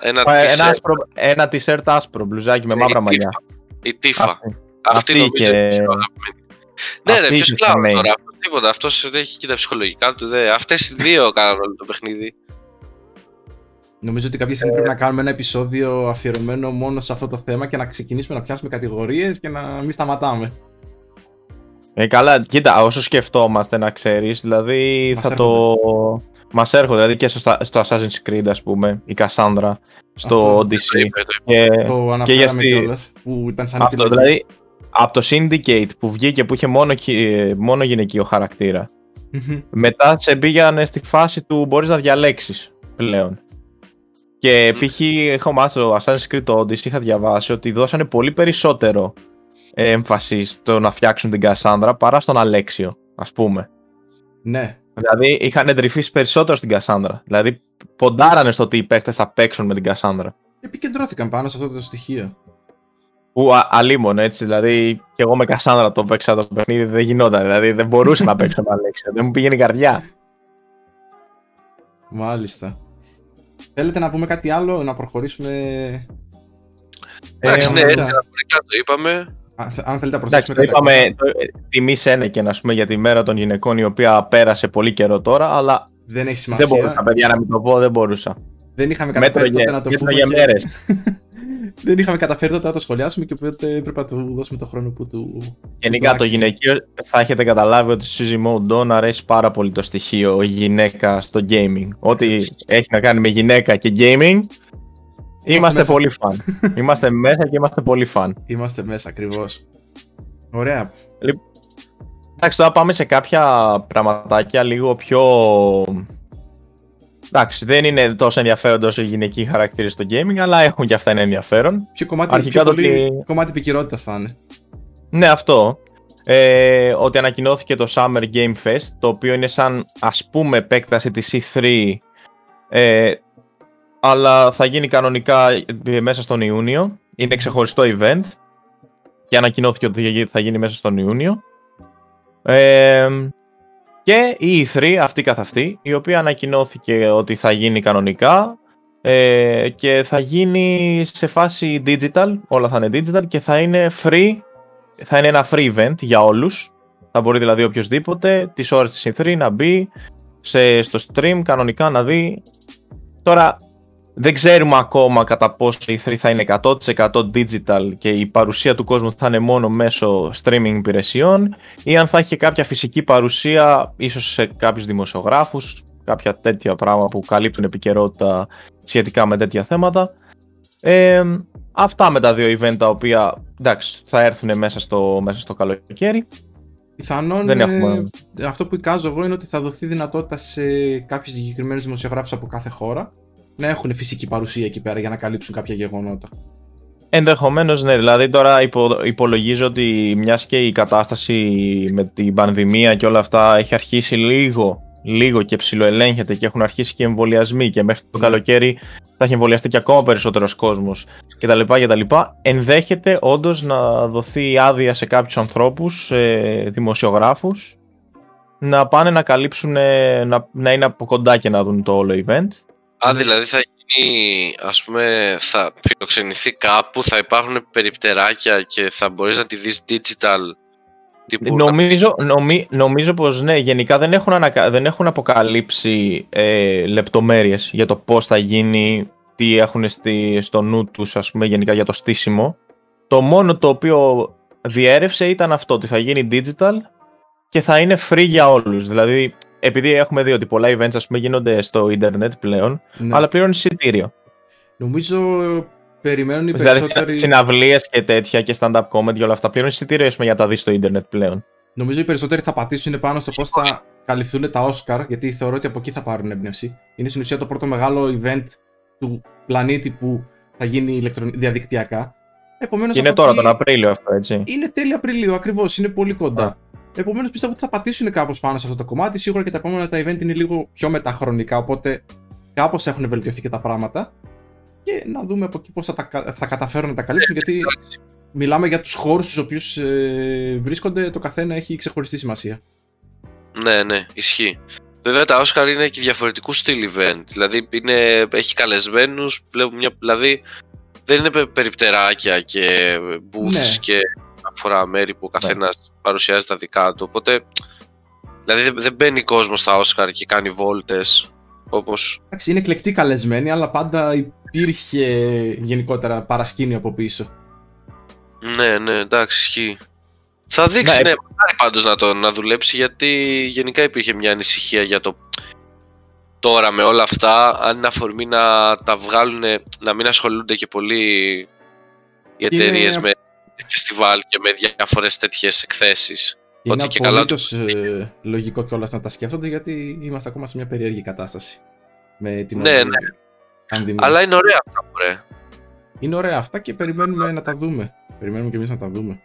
ένα, Ένα, t-shirt, άσπρο, ένα t-shirt άσπρο, μπλουζάκι με η μαύρα Tifa. μαλλιά. η Tifa Αυτή. Αυτή, Αυτή νομίζω και- είναι πιο αγαπημένη. Ναι, ρε, αυτή ποιος και κλάουν στα main. τώρα. Αυτό, τίποτα. Αυτός δεν έχει και τα ψυχολογικά του. Δε. Αυτές οι δύο κάνουν όλο το παιχνίδι. Νομίζω ότι κάποια στιγμή πρέπει να κάνουμε ένα επεισόδιο αφιερωμένο μόνο σε αυτό το θέμα και να ξεκινήσουμε να πιάσουμε κατηγορίες και να μην σταματάμε. Ε, καλά, κοίτα, όσο σκεφτόμαστε να ξέρεις, δηλαδή Μας θα το... Μας έρχονται, δηλαδή και στο, στο Assassin's Creed, ας πούμε, η Cassandra, στο Αυτό. Odyssey. Το είπε, το είπε. Και Το για αναφέραμε στη- κιόλας που ήταν σαν αυτό, επιλογή. δηλαδή, από το Syndicate που βγήκε που είχε μόνο, γυ- μόνο γυναικείο χαρακτήρα, Μμμ. μετά σε πήγανε στη φάση του μπορείς να διαλέξεις πλέον. Και Μμ. π.χ. έχω μάθει το Assassin's Creed το Odyssey, είχα διαβάσει ότι δώσανε πολύ περισσότερο έμφαση στο να φτιάξουν την Cassandra παρά στον Αλέξιο, ας πούμε. Ναι. Δηλαδή είχαν εντρυφήσει περισσότερο στην Cassandra. Δηλαδή ποντάρανε στο ότι οι παίκτες θα παίξουν με την Cassandra. Επικεντρώθηκαν πάνω σε αυτό το στοιχείο. Που α, αλίμονο έτσι, δηλαδή και εγώ με Cassandra το παίξα το παιχνίδι, δεν γινόταν. Δηλαδή δεν μπορούσα να παίξω με Αλέξιο, δεν μου πήγαινε η καρδιά. Μάλιστα. Θέλετε να πούμε κάτι άλλο, να προχωρήσουμε; Εντάξει, ναι, έτσι το είπαμε. Αν θέλετε να προσθέσουμε κάτι. Είπαμε τιμή και να πούμε για τη μέρα των γυναικών η οποία πέρασε πολύ καιρό τώρα, αλλά. Δεν έχει σημασία. Δεν μπορούσα, παιδιά, να μην το πω, δεν μπορούσα. Δεν είχαμε καταφέρει τότε να το πούμε. Για μέρες. δεν είχαμε καταφέρει τότε να το σχολιάσουμε και οπότε έπρεπε να του δώσουμε το χρόνο που του. Γενικά το γυναικείο θα έχετε καταλάβει ότι στη Suzy Dawn αρέσει πάρα πολύ το στοιχείο γυναίκα στο gaming. Ό,τι έχει να κάνει με γυναίκα και gaming. Είμαστε πολύ φαν. είμαστε μέσα και είμαστε πολύ φαν. Είμαστε μέσα ακριβώς. Ωραία. Εντάξει, τώρα πάμε σε κάποια πραγματάκια λίγο πιο Εντάξει, δεν είναι τόσο ενδιαφέροντα όσο οι γυναικοί χαρακτήρες στο gaming, αλλά έχουν και αυτά ένα ενδιαφέρον. Πιο κομμάτι, Αρχικά πιο πολύ κομμάτι επικαιρότητας θα είναι. Ναι, αυτό. Ε, ότι ανακοινώθηκε το Summer Game Fest, το οποίο είναι σαν ας πούμε επέκταση της E3, ε, αλλά θα γίνει κανονικά ε, μέσα στον Ιούνιο. Είναι ξεχωριστό event και ανακοινώθηκε ότι θα γίνει μέσα στον Ιούνιο. Ε, και η E3 αυτή καθ' αυτή, η οποία ανακοινώθηκε ότι θα γίνει κανονικά ε, και θα γίνει σε φάση digital, όλα θα είναι digital και θα είναι free, θα είναι ένα free event για όλους. Θα μπορεί δηλαδή οποιοδήποτε τις ώρες της E3 να μπει σε, στο stream κανονικά να δει. Τώρα δεν ξέρουμε ακόμα κατά πόσο η 3 θα είναι 100% digital και η παρουσία του κόσμου θα είναι μόνο μέσω streaming υπηρεσιών ή αν θα έχει και κάποια φυσική παρουσία ίσως σε κάποιους δημοσιογράφους, κάποια τέτοια πράγματα που καλύπτουν επικαιρότητα σχετικά με τέτοια θέματα. Ε, αυτά με τα δύο event τα οποία εντάξει, θα έρθουν μέσα στο, μέσα στο καλοκαίρι. Πιθανόν Δεν έχουμε... αυτό που εικάζω εγώ είναι ότι θα δοθεί δυνατότητα σε κάποιους συγκεκριμένους δημοσιογράφους από κάθε χώρα να έχουν φυσική παρουσία εκεί πέρα για να καλύψουν κάποια γεγονότα. Ενδεχομένως, ναι. Δηλαδή, τώρα υπο, υπολογίζω ότι μιας και η κατάσταση με την πανδημία και όλα αυτά έχει αρχίσει λίγο, λίγο και ψηλοελέγχεται και έχουν αρχίσει και εμβολιασμοί και μέχρι το ναι. καλοκαίρι θα έχει εμβολιαστεί και ακόμα περισσότερος κόσμος κτλ. κτλ. Ενδέχεται όντως να δοθεί άδεια σε κάποιους ανθρώπους, ε, δημοσιογράφους, να πάνε να καλύψουν, να, να είναι από κοντά και να δουν το όλο event. Α, δηλαδή θα γίνει, ας πούμε, θα φιλοξενηθεί κάπου, θα υπάρχουν περιπτεράκια και θα μπορείς να τη δεις digital. Τύπου... Νομίζω, νομί, νομίζω πως ναι, γενικά δεν έχουν, ανακα... δεν έχουν αποκαλύψει ε, λεπτομέρειες για το πώς θα γίνει, τι έχουν στη, στο νου τους, ας πούμε, γενικά για το στήσιμο. Το μόνο το οποίο διέρευσε ήταν αυτό, ότι θα γίνει digital και θα είναι free για όλους. Δηλαδή, επειδή έχουμε δει ότι πολλά events ας πούμε, γίνονται στο ίντερνετ πλέον, ναι. αλλά πληρώνει εισιτήριο. Νομίζω περιμένουν οι δηλαδή, περισσότεροι. Συναυλίες και τέτοια και stand-up comedy και όλα αυτά. Πληρώνει εισιτήριο για να τα δει στο ίντερνετ πλέον. Νομίζω οι περισσότεροι θα πατήσουν πάνω στο πώς θα καλυφθούν τα Oscar, γιατί θεωρώ ότι από εκεί θα πάρουν έμπνευση. Είναι στην ουσία το πρώτο μεγάλο event του πλανήτη που θα γίνει διαδικτυακά. Επομένως, είναι τώρα, τον Απρίλιο αυτό, έτσι. Είναι τέλη Απριλίου, ακριβώς. Είναι πολύ κοντά. Επομένως πιστεύω ότι θα πατήσουν κάπως πάνω σε αυτό το κομμάτι. Σίγουρα και τα επόμενα τα event είναι λίγο πιο μεταχρονικά, οπότε κάπως έχουν βελτιωθεί και τα πράγματα. Και να δούμε από εκεί πώς θα, τα, θα καταφέρουν να τα καλύψουν, γιατί μιλάμε για τους χώρους στους οποίους ε, βρίσκονται, το καθένα έχει ξεχωριστή σημασία. Ναι, ναι, ισχύει. Βέβαια τα Oscar είναι και διαφορετικού στυλ event. Δηλαδή είναι, έχει καλεσμένους, δηλαδή δεν είναι περιπτεράκια και booths ναι. και φορά μέρη που ο ναι. καθένας παρουσιάζει τα δικά του. Οπότε. Δηλαδή δεν μπαίνει κόσμος στα Όσκαρ και κάνει βόλτες όπω. Εντάξει, είναι εκλεκτή καλεσμένη, αλλά πάντα υπήρχε γενικότερα παρασκήνιο από πίσω. Ναι, ναι, εντάξει, ισχύει. Θα δείξει, ναι, ναι πάντως να, το, να δουλέψει γιατί γενικά υπήρχε μια ανησυχία για το τώρα με όλα αυτά, αν είναι αφορμή να τα βγάλουν, να μην ασχολούνται και πολύ οι εταιρείες με φεστιβάλ και με διάφορες τέτοιες εκθέσεις. Είναι Ότι και καλά ε, λογικό κιόλας να τα σκέφτονται γιατί είμαστε ακόμα σε μια περίεργη κατάσταση. Με την ναι, ναι. Αλλά είναι ωραία αυτά, ωραία. Είναι ωραία αυτά και περιμένουμε να τα δούμε. Περιμένουμε κι εμείς να τα δούμε.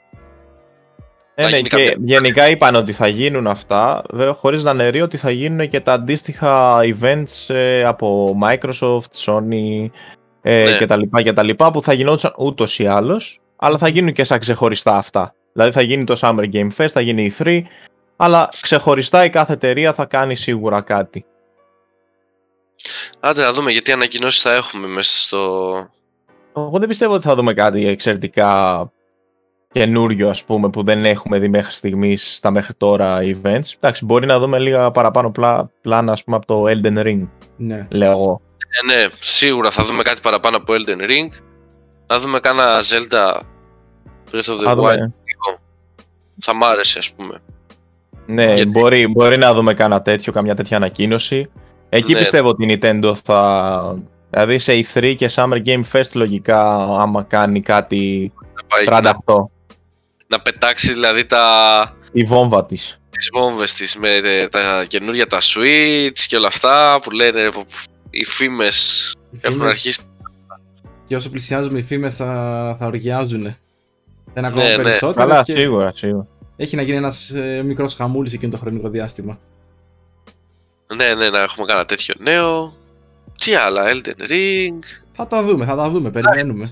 Ε, ναι, και γενικά είπαν ότι θα γίνουν αυτά, βέβαια χωρίς να νερεί ότι θα γίνουν και τα αντίστοιχα events ε, από Microsoft, Sony ε, ναι. και τα λοιπά, που θα γινόντουσαν ούτως ή άλλως αλλά θα γίνουν και σαν ξεχωριστά αυτά. Δηλαδή θα γίνει το Summer Game Fest, θα γίνει η E3, αλλά ξεχωριστά η κάθε εταιρεία θα κάνει σίγουρα κάτι. Άντε να δούμε γιατί ανακοινώσεις θα έχουμε μέσα στο. Εγώ δεν πιστεύω ότι θα δούμε κάτι εξαιρετικά καινούριο ας πούμε που δεν έχουμε δει μέχρι στιγμής στα μέχρι τώρα events. Εντάξει, μπορεί να δούμε λίγα παραπάνω πλά, πλάνα ας πούμε από το Elden Ring, Ναι. λέω εγώ. Ε, ναι, σίγουρα θα δούμε κάτι παραπάνω από Elden Ring. Να δούμε κάνα Zelda Breath of the Θα Wild. δούμε. Θα μ' άρεσε, ας πούμε. Ναι, Γιατί- μπορεί, μπορεί να δούμε κάνα τέτοιο, καμιά τέτοια ανακοίνωση. Εκεί Ναι. πιστεύω ότι η Nintendo θα... Δηλαδή σε E3 και Summer Game Fest λογικά άμα κάνει κάτι Να, πάει, 38. να, να πετάξει δηλαδή τα, Η βόμβα της. τις βόμβες της με ε, τα καινούργια τα Switch και όλα αυτά που λένε που- οι φήμες Οι έχουν φήμες- αρχίσει. Και όσο πλησιάζουμε οι φήμες θα, θα οργιάζουν. Ένα ακόμα Ναι, ναι. περισσότερο. Καλά, και σίγουρα, σίγουρα. Έχει να γίνει ένας ε, μικρός χαμούλης εκείνο το χρονικό διάστημα. Ναι, ναι, να έχουμε κάνα τέτοιο νέο. Τι άλλα, Elden Ring. Θα τα δούμε, θα τα δούμε, περιμένουμε.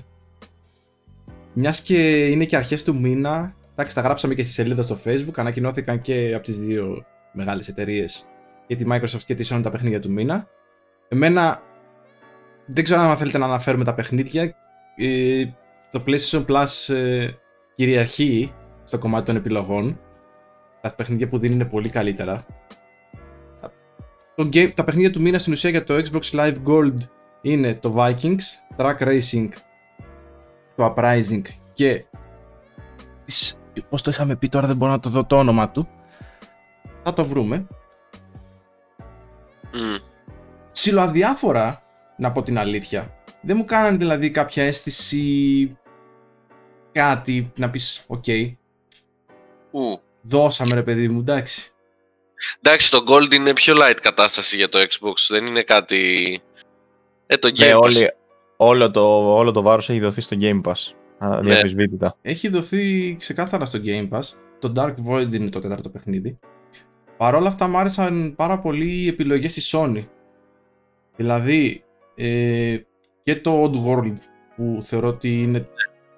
Μιας και είναι και αρχές του μήνα, εντάξει, τα γράψαμε και στη σελίδα στο Facebook, ανακοινώθηκαν και από τις δύο μεγάλες εταιρείες και τη Microsoft και τη Sony τα παιχνίδια του μήνα. Εμένα δεν ξέρω αν θέλετε να αναφέρουμε τα παιχνίδια. Ε, το PlayStation Plus ε, κυριαρχεί στο κομμάτι των επιλογών. Τα παιχνίδια που δίνει είναι πολύ καλύτερα. Το game, τα παιχνίδια του μήνα στην ουσία για το Xbox Live Gold είναι το Vikings, Track Racing, το Uprising και τις, πώς το είχαμε πει τώρα δεν μπορώ να το δω το όνομα του θα το βρούμε Μμ. ψιλοαδιάφορα να πω την αλήθεια δεν μου κάνανε δηλαδή κάποια αίσθηση κάτι να πεις οκ Ου. δώσαμε ρε παιδί μου εντάξει Εντάξει, το Gold είναι πιο light κατάσταση για το Xbox. Δεν είναι κάτι. Ε, το Game Ναι, Pass. όλοι, όλο, το, όλο το βάρος έχει δοθεί στο Game Pass. Α, Ναι. Αδιαμφισβήτητα. έχει δοθεί ξεκάθαρα στο Game Pass. Το Dark Void είναι το τέταρτο παιχνίδι. Παρ' όλα αυτά μου άρεσαν πάρα πολύ οι επιλογές της Sony. Δηλαδή ε, και το Oddworld που θεωρώ ότι είναι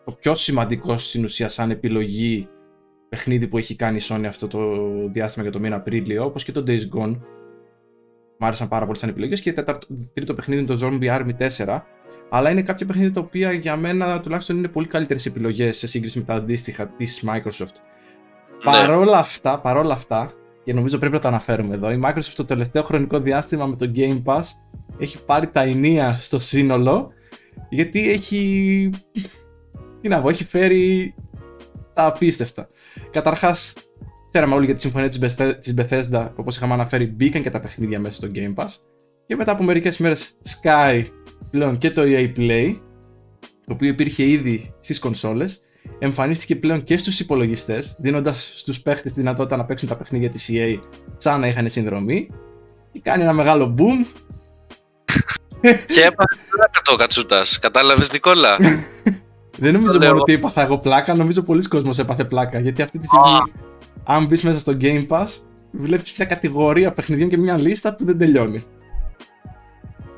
το πιο σημαντικό στην ουσία σαν επιλογή παιχνίδι που έχει κάνει η Sony αυτό το διάστημα για το μήνα Απρίλιο, όπως και το Days Gone. Μου άρεσαν πάρα πολύ σαν επιλογές και τέταρτο, τρίτο παιχνίδι είναι το Zombie Army 4 αλλά είναι κάποια παιχνίδια τα οποία για μένα τουλάχιστον είναι πολύ καλύτερες επιλογές σε σύγκριση με τα αντίστοιχα της Microsoft. Ναι. Παρόλα αυτά, παρόλα αυτά, και νομίζω πρέπει να το αναφέρουμε εδώ, η Microsoft το τελευταίο χρονικό διάστημα με το Game Pass έχει πάρει τα ενία στο σύνολο γιατί έχει. Τι να πω, έχει φέρει τα απίστευτα. Καταρχάς, ξέραμε όλοι για τη συμφωνία της Bethesda, της Bethesda όπως είχαμε αναφέρει, μπήκαν και τα παιχνίδια μέσα στο Game Pass. Και μετά από μερικές μέρες Sky πλέον και το EA Play, το οποίο υπήρχε ήδη στις κονσόλες, εμφανίστηκε πλέον και στους υπολογιστές, δίνοντας στους παίχτες τη δυνατότητα να παίξουν τα παιχνίδια της EA σαν να είχαν συνδρομή και κάνει ένα μεγάλο boom. Και έπαθε πλάκα το Κατσούτας. Κατάλαβες, Νικόλα; Δεν νομίζω Το λέω. μόνο ότι έπαθα εγώ πλάκα, νομίζω πολλοί κόσμος έπαθε πλάκα, γιατί αυτή τη στιγμή, αν μπεις μέσα στο Game Pass, βλέπεις μια κατηγορία παιχνιδιών και μια λίστα που δεν τελειώνει.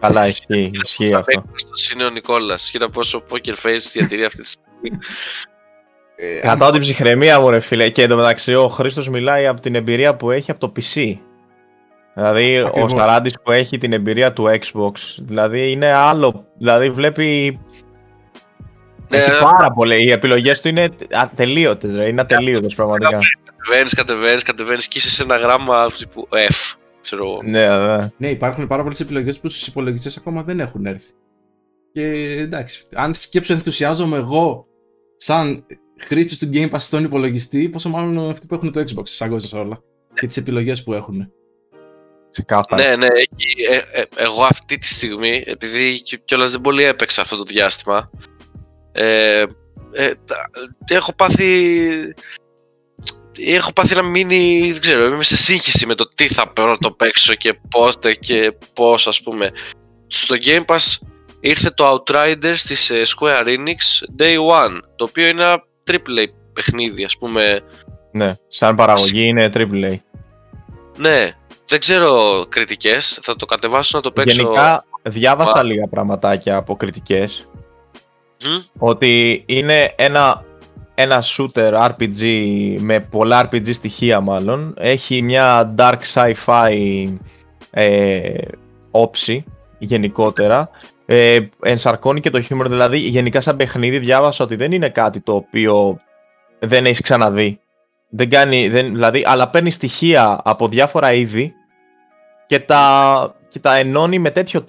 Καλά, ισχύει, ισχύει αυτό. Αυτό είναι ο Νικόλα. Κοίτα πόσο poker face διατηρεί αυτή τη στιγμή. Ε, Κρατάω την ψυχραιμία μου, ρε φίλε. Και εντωμεταξύ ο Χρήστος μιλάει από την εμπειρία που έχει από το PC. Δηλαδή, Ακριβώς. ο Σαράντης που έχει την εμπειρία του Xbox. Δηλαδή, είναι άλλο. Δηλαδή, βλέπει. Ναι, έχει πάρα πολύ. Οι επιλογές του είναι ατελείωτες, ρε. Είναι ατελείωτες πραγματικά. Κατεβαίνεις, κατεβαίνεις, κατεβαίνεις και είσαι σε ένα γράμμα τύπου F. Ξέρω εγώ. ναι, ναι. Ναι, υπάρχουν πάρα πολλές επιλογές που στους υπολογιστές ακόμα δεν έχουν έρθει. Και εντάξει, αν σκέψω ενθουσιάζομαι εγώ σαν χρήστης του Game Pass στον υπολογιστή, πόσο μάλλον αυτοί που έχουν το Xbox σαν κόσμο όλα. Και τις επιλογές που έχουν. Ξεκάθαρα. Ναι, ναι, εκεί, ε, ε, εγώ αυτή τη στιγμή, επειδή κιόλας δεν πολύ έπαιξα αυτό το διάστημα, ε, ε, τα- έχω πάθει. Έχω πάθει να μείνει, δεν ξέρω, είμαι σε σύγχυση με το τι θα πρώτο παίξω και πότε και πώς ας πούμε. Στο Game Pass ήρθε το Outriders της ε, Square Enix Day One, το οποίο είναι ένα AAA παιχνίδι ας πούμε. Ναι. Σαν παραγωγή είναι AAA. Ναι, δεν ξέρω κριτικές, θα το κατεβάσω να το παίξω. Γενικά, διάβασα Μα- λίγα πραγματάκια από κριτικές Μμ. ότι είναι ένα, ένα shooter RPG με πολλά RPG στοιχεία μάλλον. Έχει μια dark sci-fi ε, όψη γενικότερα. Ε, ενσαρκώνει και το χιούμορ, δηλαδή γενικά σαν παιχνίδι διάβασα ότι δεν είναι κάτι το οποίο δεν έχεις ξαναδεί. Δεν κάνει, δεν, δηλαδή, αλλά παίρνει στοιχεία από διάφορα είδη και τα, και τα ενώνει με τέτοιο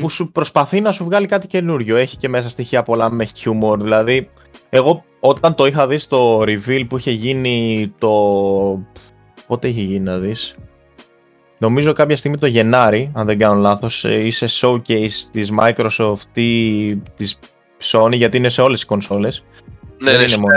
που σου προσπαθεί να σου βγάλει κάτι καινούριο. Έχει και μέσα στοιχεία πολλά με χιούμορ. Δηλαδή, εγώ όταν το είχα δει στο reveal που είχε γίνει το... Πότε είχε γίνει να δεις; Νομίζω κάποια στιγμή το Γενάρη, αν δεν κάνω λάθος, ε, είσαι showcase της Microsoft ή της Sony, γιατί είναι σε όλες τις κονσόλες. Ναι, ναι, μόνο...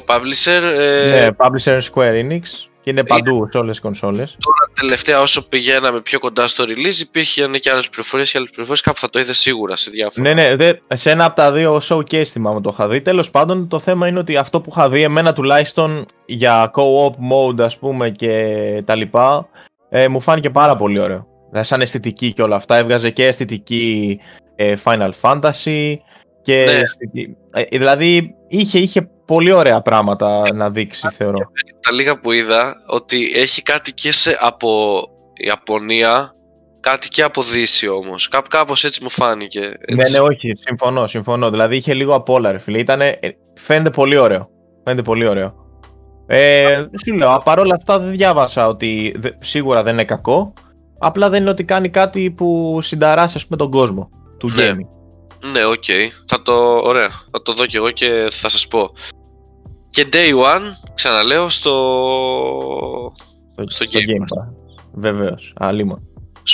ο publisher. Ε... Ναι, publisher Square Enix και είναι παντού σε όλες τις κονσόλες. Τώρα, τελευταία, όσο πηγαίναμε πιο κοντά στο release, υπήρχαν και άλλες πληροφορίες και άλλες πληροφορίες. Κάπου θα το είδες σίγουρα σε διάφορα. Ναι, ναι, δε, σε ένα από τα δύο showcase θυμάμαι το είχα δει. Τέλος πάντων, το θέμα είναι ότι αυτό που είχα δει, εμένα τουλάχιστον για co-op mode, ας πούμε και τα λοιπά, ε, μου φάνηκε πάρα πολύ ωραίο. Δηλαδή, σαν αισθητική και όλα αυτά. Έβγαζε και αισθητική ε, Final Fantasy. Και ναι. Ε, δηλαδή είχε, είχε πολύ ωραία πράγματα να δείξει, θεωρώ. Τα λίγα που είδα, ότι έχει κάτι και σε, από Ιαπωνία, κάτι και από Δύση όμως. Κάπου κάπως έτσι μου φάνηκε. Έτσι. Ναι, ναι, όχι, συμφωνώ, συμφωνώ. Δηλαδή είχε λίγο από όλα, ρε φίλε. Ήτανε, ε, φαίνεται πολύ ωραίο. Φαίνεται πολύ ωραίο. Ε, σου λέω, παρόλα αυτά δεν διάβασα ότι σίγουρα δεν είναι κακό. Απλά δεν είναι ότι κάνει κάτι που συνταράσσει, ας πούμε, τον κόσμο του ναι. gaming. Ναι, ok. Okay. Θα το, ωραία. Θα το δω κι εγώ και θα σας πω. Και Day One, ξαναλέω, στο, στο, στο Game Pass. Βεβαίως, αλλήμον.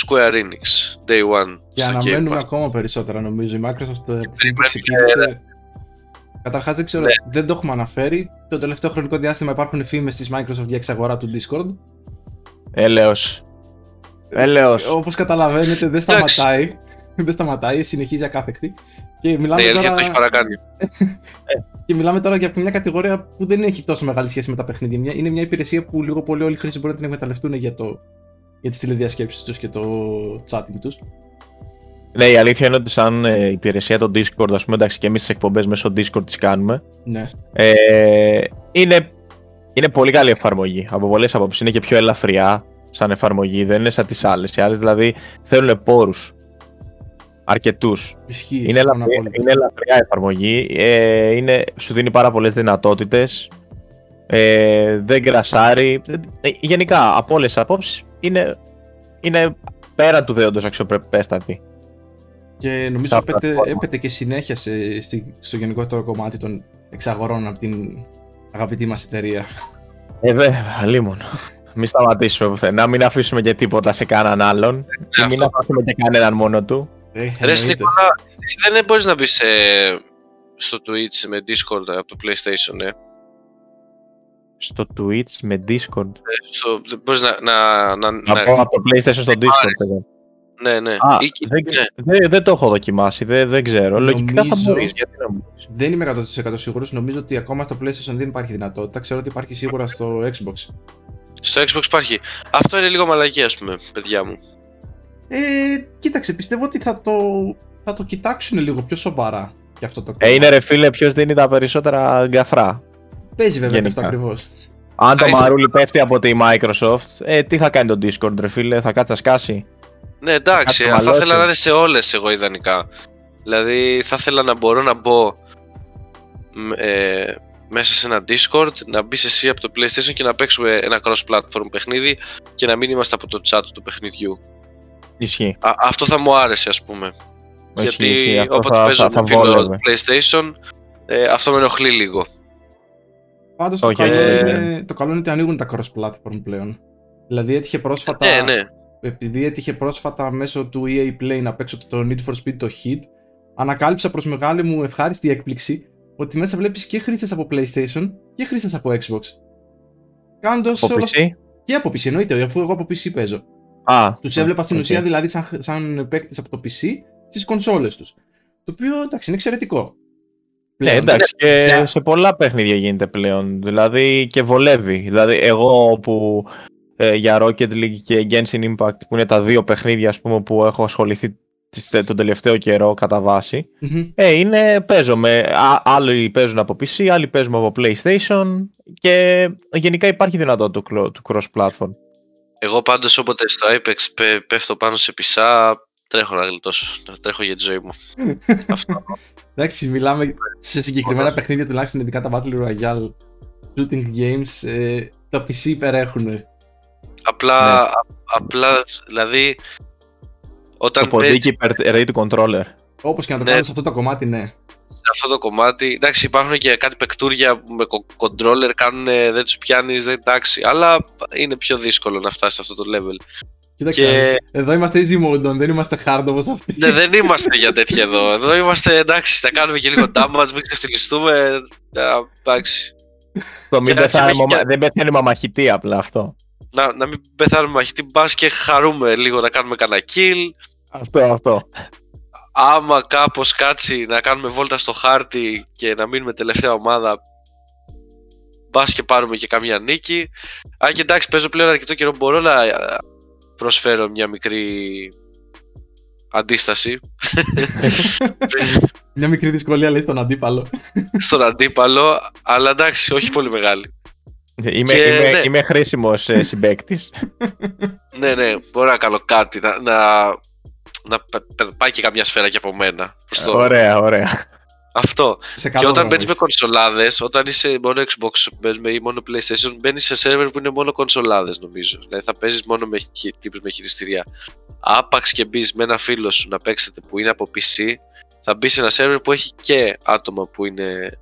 Square Enix, Day One. Και αναμένουμε ακόμα περισσότερα νομίζω. Η Microsoft ε, τη στιγμή που ξεκίνησε. Καταρχάς δεν ξέρω, ναι. δεν το έχουμε αναφέρει. Το τελευταίο χρονικό διάστημα υπάρχουν φήμες της Microsoft για εξαγορά του Discord. Έλεος. Έλεος. Όπως καταλαβαίνετε, δεν σταματάει. δεν σταματάει, συνεχίζει ακάθεκτη. Και μιλάμε ναι, τώρα... το έχει παρακάνει. και μιλάμε τώρα για μια κατηγορία που δεν έχει τόσο μεγάλη σχέση με τα παιχνίδια. Είναι μια υπηρεσία που λίγο πολύ όλοι οι χρήστες μπορούν να την εκμεταλλευτούν για, το... για τις τηλεδιασκέψεις τους και το chatting τους. Ναι, η αλήθεια είναι ότι σαν ε, υπηρεσία το Discord, ας πούμε, εντάξει και εμείς τις εκπομπές μέσω Discord τις κάνουμε. Ναι. Ε, είναι, είναι πολύ καλή εφαρμογή από πολλές απόψεις. Είναι και πιο ελαφριά σαν εφαρμογή, δεν είναι σαν τις άλλες. Οι άλλες δηλαδή θέλουν πόρους αρκετούς. Είναι, ελαφριά, είναι ελαφριά εφαρμογή. Ε, είναι, σου δίνει πάρα πολλές δυνατότητες. Ε, δεν κρασάρει. Ε, γενικά, από όλες τις απόψεις είναι, είναι πέρα του δέοντος αξιοπρεπέστατη. Και νομίζω έπεται, έπεται και συνέχεια σε, στο γενικότερο κομμάτι των εξαγορών από την αγαπητή μας εταιρεία. Ε, βέβαια, λίμον. μην σταματήσουμε πουθενά, μην αφήσουμε και τίποτα σε κανέναν άλλον. και μην αφήσουμε και κανέναν μόνο του. Ε, Ρε Νικόλα, δεν μπορείς να μπεις στο Twitch με Discord από το PlayStation, ε. Στο Twitch με Discord. Ε, στο, μπορείς να... Να, να, να, να από το PlayStation στο Discord, Ναι, ναι. Α, Ή, δεν, ναι. Δεν, δεν, το έχω δοκιμάσει, δεν, δεν ξέρω. Νομίζω, Λογικά θα μπορείς, γιατί να μπορείς. Δεν είμαι 100% σίγουρος, νομίζω ότι ακόμα στο PlayStation δεν υπάρχει δυνατότητα. Ξέρω ότι υπάρχει σίγουρα στο Xbox. Στο Xbox υπάρχει. Αυτό είναι λίγο μαλακή, ας πούμε, παιδιά μου. Ε, κοίταξε, πιστεύω ότι θα το, θα το κοιτάξουν λίγο πιο σοβαρά για αυτό το κόμμα. Ε, είναι ρε φίλε, ποιος δίνει τα περισσότερα γκαφρά. Παίζει βέβαια Γενικά. αυτό ακριβώς. Αν το μαρούλι πέφτει από τη Microsoft, ε, τι θα κάνει το Discord, ρε φίλε, θα κάτσει να σκάσει; Ναι, εντάξει, θα ήθελα να είναι σε όλες εγώ ιδανικά. Δηλαδή, θα ήθελα να μπορώ να μπω ε, μέσα σε ένα Discord, να μπεις εσύ από το PlayStation και να παίξουμε ένα cross-platform παιχνίδι και να μην είμαστε από το chat του παιχνιδιού. Ισχύει. Α, αυτό θα μου άρεσε ας πούμε. Γιατί ισχύει. όποτε παίζω θα, με PlayStation, ε, αυτό με ενοχλεί λίγο. Πάντως το, καλό ε... είναι, το καλό είναι ότι ανοίγουν τα cross-platform πλέον. Δηλαδή έτυχε πρόσφατα, ναι, ναι. Επειδή έτυχε πρόσφατα μέσω του EA Play να παίξω το Need for Speed το Hit, ανακάλυψα προς μεγάλη μου ευχάριστη έκπληξη ότι μέσα βλέπεις και χρήστες από PlayStation και χρήστες από Xbox. Κάνοντας από όλα... PC? Και από PC εννοείται, αφού εγώ από PC παίζω. Τους έβλεπα στην ουσία δηλαδή σαν, σαν παίκτες από το PC στις κονσόλες τους. Το οποίο εντάξει είναι εξαιρετικό. Ναι, εντάξει, και σε πολλά παιχνίδια γίνεται πλέον. Δηλαδή και βολεύει. Δηλαδή, εγώ που ε, για Rocket League και Genshin Impact, που είναι τα δύο παιχνίδια ας πούμε, που έχω ασχοληθεί τον τελευταίο καιρό κατά βάση, ε, είναι, παίζω με, άλλοι παίζουν από PC, άλλοι παίζουν από PlayStation και γενικά υπάρχει δυνατότητα του cross-platform. Εγώ πάντως όποτε στο Apex πέφτω πάνω σε πισά, τρέχω να γλιτώσω. Να τρέχω για τη ζωή μου. Αυτό. Εντάξει, μιλάμε σε συγκεκριμένα παιχνίδια τουλάχιστον ειδικά τα Battle Royale shooting games. Ε, τα PC υπερέχουν. Απλά, ναι. απλά δηλαδή. Όταν το ποδίκι υπερ του controller. Όπως και να το ναι. κάνεις σε αυτό το κομμάτι, ναι. Σε αυτό το κομμάτι. Εντάξει, υπάρχουν και κάτι παικτούρια με controller, κάνουν, δεν τους πιάνεις, δεν εντάξει. Αλλά είναι πιο δύσκολο να φτάσεις σε αυτό το level. Κοίταξε, και... εδώ είμαστε easy mode, δεν είμαστε hard όπως αυτοί. Ναι, δεν είμαστε για τέτοια εδώ. Εδώ είμαστε εντάξει, θα κάνουμε και λίγο damage, μην ξεφτυλιστούμε. Εντάξει. Το μην πεθάνουμε, και... δεν πεθαίνει μαμαχητή απλά αυτό. Να, να μην πεθάνουμε μαχητή, μπας και χαρούμε λίγο να κάνουμε κανένα kill. Αυτό, αυτό. Άμα κάπως κάτσει να κάνουμε βόλτα στο χάρτη και να μείνουμε τελευταία ομάδα, μπας και πάρουμε και καμία νίκη. Αν και εντάξει, παίζω πλέον αρκετό καιρό, μπορώ να προσφέρω μια μικρή αντίσταση. μια μικρή δυσκολία λέει στον αντίπαλο. στον αντίπαλο, αλλά εντάξει, όχι πολύ μεγάλη. Είμαι, και, είμαι, ναι. είμαι χρήσιμος ε, συμπαίκτης. ναι, ναι, μπορώ να κάνω κάτι, να, να, να πάει και καμιά σφαίρα και από μένα. Ωραία, ωραία. Αυτό. και όταν μπαίνεις με κονσολάδες, όταν είσαι μόνο Xbox ή μόνο PlayStation, μπαίνεις σε σερβερ που είναι μόνο κονσολάδες νομίζω. Δηλαδή θα παίζεις μόνο με τύπους με χειριστήρια. Άπαξ και μπεις με ένα φίλο σου να παίξετε που είναι από PC, θα μπεις σε ένα σερβερ που έχει και άτομα που είναι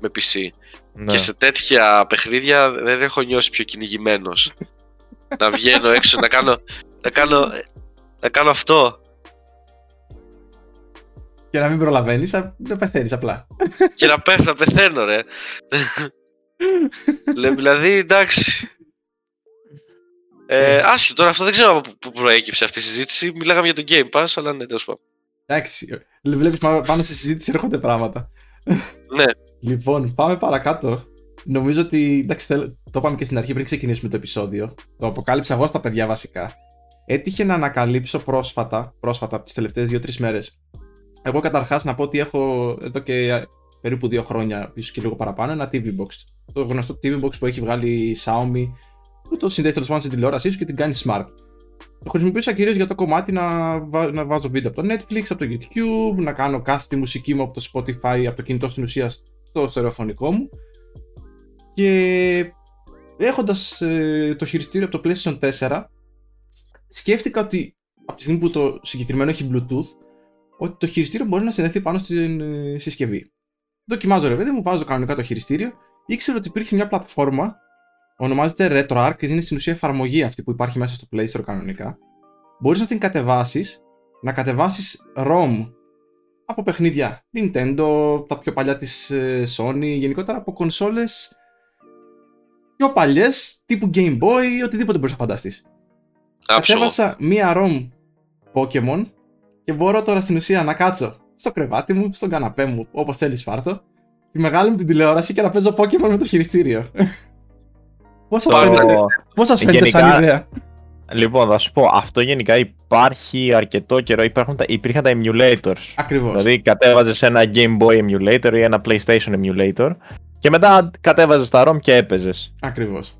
με PC. Ναι. Και σε τέτοια παιχνίδια δεν έχω νιώσει πιο κυνηγημένος. να βγαίνω έξω, να κάνω, να κάνω, να κάνω αυτό και να μην προλαβαίνεις, να πεθαίνεις απλά. Και να πέφτω, να πεθαίνω, ρε. δηλαδή, εντάξει. Ε, άσχετο, τώρα αυτό δεν ξέρω από πού προέκυψε αυτή η συζήτηση. Μιλάγαμε για το Game Pass, αλλά ναι, τέλος πάντων. Εντάξει. Βλέπεις πάνω στη συζήτηση έρχονται πράγματα. Ναι. Λοιπόν, πάμε παρακάτω. Νομίζω ότι. Εντάξει, το είπαμε και στην αρχή πριν ξεκινήσουμε το επεισόδιο. Το αποκάλυψα εγώ στα παιδιά βασικά. Έτυχε να ανακαλύψω πρόσφατα, πρόσφατα τις τελευταίες 2-3 μέρες, εγώ καταρχάς να πω ότι έχω εδώ και περίπου δύο χρόνια, ίσως και λίγο παραπάνω, ένα TV Box. Το γνωστό TV Box που έχει βγάλει η Xiaomi, που το συνδέει τέλος πάντων στην τηλεόρασή σου και την κάνει smart. Το χρησιμοποιούσα κυρίως για το κομμάτι να, να βάζω βίντεο από το Netflix, από το YouTube, να κάνω cast τη μουσική μου από το Spotify, από το κινητό στην ουσία στο στερεοφωνικό μου. Και έχοντας ε, το χειριστήριο από το PlayStation 4, σκέφτηκα ότι από τη στιγμή που το συγκεκριμένο έχει Bluetooth, ότι το χειριστήριο μπορεί να συνδεθεί πάνω στην ε, συσκευή. Δοκιμάζω ρε παιδί μου, βάζω κανονικά το χειριστήριο. Ήξερα ότι υπήρχε μια πλατφόρμα, ονομάζεται RetroArch, είναι στην ουσία εφαρμογή αυτή που υπάρχει μέσα στο Play Store κανονικά. Μπορείς να την κατεβάσεις, να κατεβάσεις ROM από παιχνίδια Nintendo, τα πιο παλιά της ε, Sony, γενικότερα από κονσόλες πιο παλιές, τύπου Game Boy, οτιδήποτε μπορείς να φανταστείς. Κατέβασα μία ROM Pokemon και μπορώ τώρα στην ουσία να κάτσω στο κρεβάτι μου, στον καναπέ μου, όπως θέλεις φάρτο, τη μεγάλη μου την τηλεόραση και να παίζω Pokémon με το χειριστήριο. Πώς σας φαίνεται, πώς σας φαίνεται σαν ιδέα; Λοιπόν, θα σου πω, αυτό γενικά υπάρχει αρκετό καιρό. Υπάρχουν τα, υπήρχαν τα emulators. Ακριβώς. Δηλαδή, κατέβαζες ένα Game Boy emulator ή ένα PlayStation emulator και μετά κατέβαζες τα ROM και έπαιζες. Ακριβώς.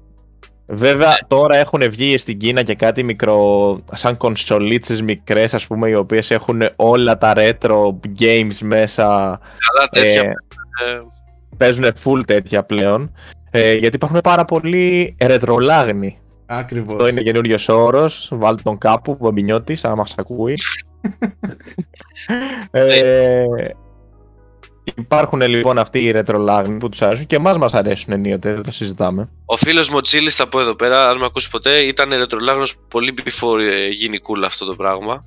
Βέβαια τώρα έχουν βγει στην Κίνα και κάτι μικρό, σαν κονσολίτσες μικρές ας πούμε, οι οποίες έχουν όλα τα retro games μέσα. Καλά τέτοια. Ε, παίζουν full τέτοια πλέον. Ε, γιατί υπάρχουν πάρα πολλοί ρετρολάγνοι. Ακριβώς. Αυτό είναι καινούριο όρος. Βάλτε τον κάπου, Μπαμπινιώτη, αν μας ακούει. ε, Υπάρχουν λοιπόν αυτοί οι ρετρολάγνοι που τους αρέσουν και εμάς μας αρέσουν ενίοτε, δεν το συζητάμε. Ο φίλος μου ο Τσίλης, θα πω εδώ πέρα, αν με ακούσει ποτέ, ήταν ρετρολάγνος πολύ before ε, γίνει cool αυτό το πράγμα.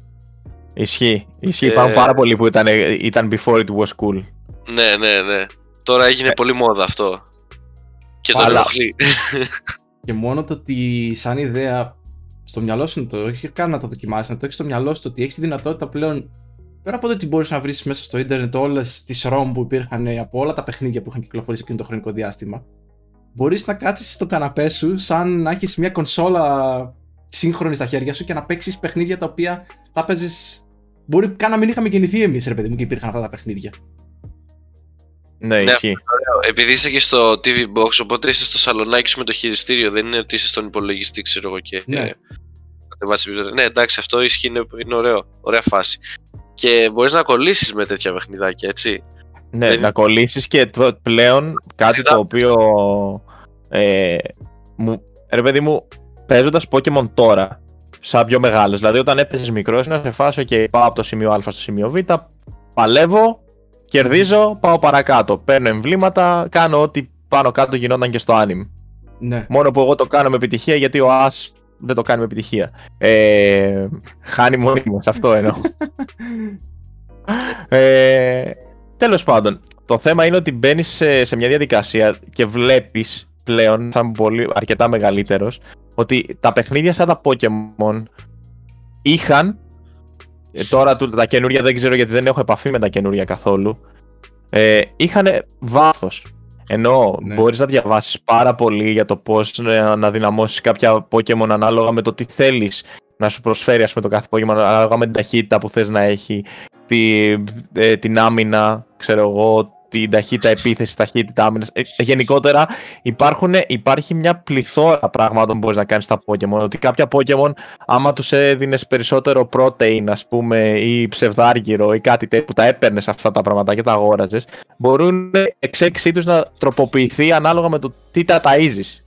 Ισχύει. Ισχύει. Ε... Υπάρχουν πάρα πολλοί που ήταν, ήταν before it was cool. Ναι, ναι, ναι. Τώρα έγινε ε... πολύ μόδα αυτό. Και το ενοχλεί. και μόνο το ότι σαν ιδέα στο μυαλό σου το έχει καν να το δοκιμάσεις, να το έχεις στο μυαλό σου ότι έχεις τη δυνατότητα πλέον πέρα από το ότι μπορείς να βρεις μέσα στο Ιντερνετ όλες τις ROM που υπήρχαν από όλα τα παιχνίδια που είχαν κυκλοφορήσει εκείνο το χρονικό διάστημα, μπορείς να κάτσεις στο καναπέ σου σαν να έχεις μια κονσόλα σύγχρονη στα χέρια σου και να παίξεις παιχνίδια τα οποία θα παίζεις. Μπορεί καν να μην είχαμε γεννηθεί εμείς, ρε παιδί μου, και υπήρχαν αυτά τα παιχνίδια. Ναι, ναι ισχύει. Επειδή είσαι και στο TV Box, οπότε είσαι στο σαλονάκι σου με το χειριστήριο. Δεν είναι ότι είσαι στον υπολογιστή, ξέρω εγώ και. Ναι. Ναι, εντάξει, αυτό ισχύει, είναι, είναι ωραίο. Ωραία φάση. Και μπορείς να κολλήσεις με τέτοια παιχνιδάκια, έτσι. Ναι, Δεν... να κολλήσεις και πλέον κάτι το οποίο. Ε, μου, ρε παιδί μου, παίζοντας Pokémon τώρα, σαν πιο μεγάλος. Δηλαδή, όταν έπαιζες μικρός, να σε φάσω και πάω από το σημείο Α στο σημείο Β, παλεύω, κερδίζω, πάω παρακάτω. Παίρνω εμβλήματα, κάνω ό,τι πάνω κάτω γινόταν και στο anime. Ναι. Μόνο που εγώ το κάνω με επιτυχία γιατί ο As δεν το κάνει με επιτυχία. Ε, χάνει μόνιμο, αυτό εννοώ. ε, Τέλος πάντων, το θέμα είναι ότι μπαίνεις σε, σε, μια διαδικασία και βλέπεις πλέον, σαν πολύ αρκετά μεγαλύτερος, ότι τα παιχνίδια σαν τα Pokémon είχαν. Ε, τώρα τα καινούργια δεν ξέρω γιατί δεν έχω επαφή με τα καινούργια καθόλου. Ε, είχαν βάθος. Ενώ ναι. μπορείς να διαβάσεις πάρα πολύ για το πώς να δυναμώσεις κάποια Pokemon ανάλογα με το τι θέλεις να σου προσφέρει ας πούμε, το κάθε Pokemon ανάλογα με την ταχύτητα που θες να έχει, τη, ε, την άμυνα, ξέρω εγώ, την ταχύτητα επίθεσης, ταχύτητα άμυνας. Ε, γενικότερα υπάρχουν, υπάρχει μια πληθώρα πραγμάτων που μπορείς να κάνεις στα Pokémon. Ότι κάποια Pokémon, άμα τους έδινες περισσότερο protein, ας πούμε, ή ψευδάργυρο ή κάτι τέτοιο που τα έπαιρνες αυτά τα πράγματα και τα αγόραζες, μπορούν εξέλιξή τους να τροποποιηθεί ανάλογα με το τι τα ταΐζεις.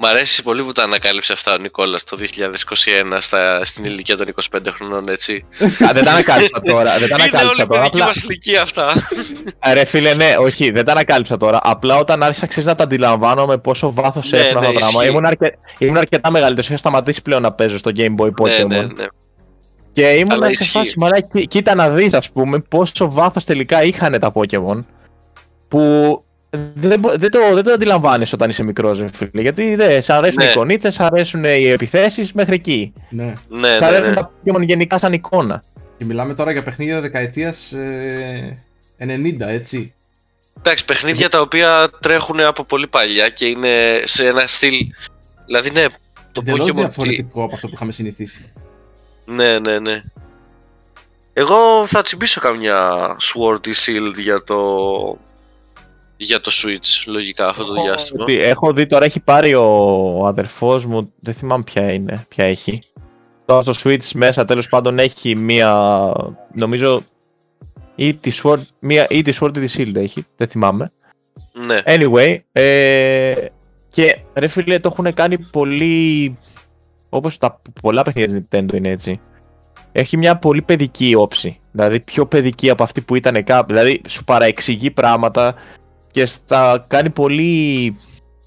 Μ' αρέσει πολύ που τα ανακάλυψε αυτά ο Νικόλας το 2021 στα, στην ηλικία των 25 χρονών, έτσι. Α, δεν τα ανακάλυψα τώρα. Δεν τα ανακάλυψα Είναι όλη η παιδική μας ηλικία αυτά. Ρε φίλε, ναι, όχι, δεν τα ανακάλυψα τώρα. Απλά όταν άρχισα ξέρεις, να τα αντιλαμβάνομαι πόσο βάθος ναι, έχουν αυτά τα πράγματα. Ήμουν, αρκε... ήμουν αρκετά μεγαλύτερος. Είχα σταματήσει πλέον να παίζω στο Game Boy ναι, Pokemon. Ναι, ναι, ναι. Και ήμουν σε φάση, μαλά, κοίτα να δεις ας πούμε πόσο βάθος τελικά είχαν τα Pokemon που δεν, δεν, το, δεν το αντιλαμβάνεις όταν είσαι μικρός, φίλε. Γιατί δεν σ' αρέσουν ναι. οι εικονίτες, σ' αρέσουν οι επιθέσεις μέχρι εκεί. Ναι. ναι σ' αρέσουν ναι, τα Pokémon γενικά σαν εικόνα. Και μιλάμε τώρα για παιχνίδια δεκαετίας ε, 90, έτσι. Εντάξει, παιχνίδια τα οποία τρέχουν από πολύ παλιά και είναι σε ένα στυλ. Δηλαδή, ναι, το Pokemon. διαφορετικό από αυτό που είχαμε συνηθίσει. Ναι, ναι, ναι. Εγώ θα τσιμπήσω καμιά Sword ή Shield για το για το Switch, λογικά, αυτό το διάστημα. Δει, έχω δει τώρα, έχει πάρει ο αδερφός μου, δεν θυμάμαι ποια είναι, ποια έχει. Τώρα στο Switch μέσα τέλος πάντων έχει μία, νομίζω, ή τη Sword, μία, ή τη Sword ή τη Shield έχει, δεν θυμάμαι. Ναι. Anyway, ε, και ρε φίλε το έχουν κάνει πολύ, όπως τα πολλά παιχνίδια Nintendo είναι έτσι. Έχει μια πολύ παιδική όψη. Δηλαδή πιο παιδική από αυτή που ήταν κάπου. Δηλαδή σου παραεξηγεί πράγματα και στα κάνει πολύ,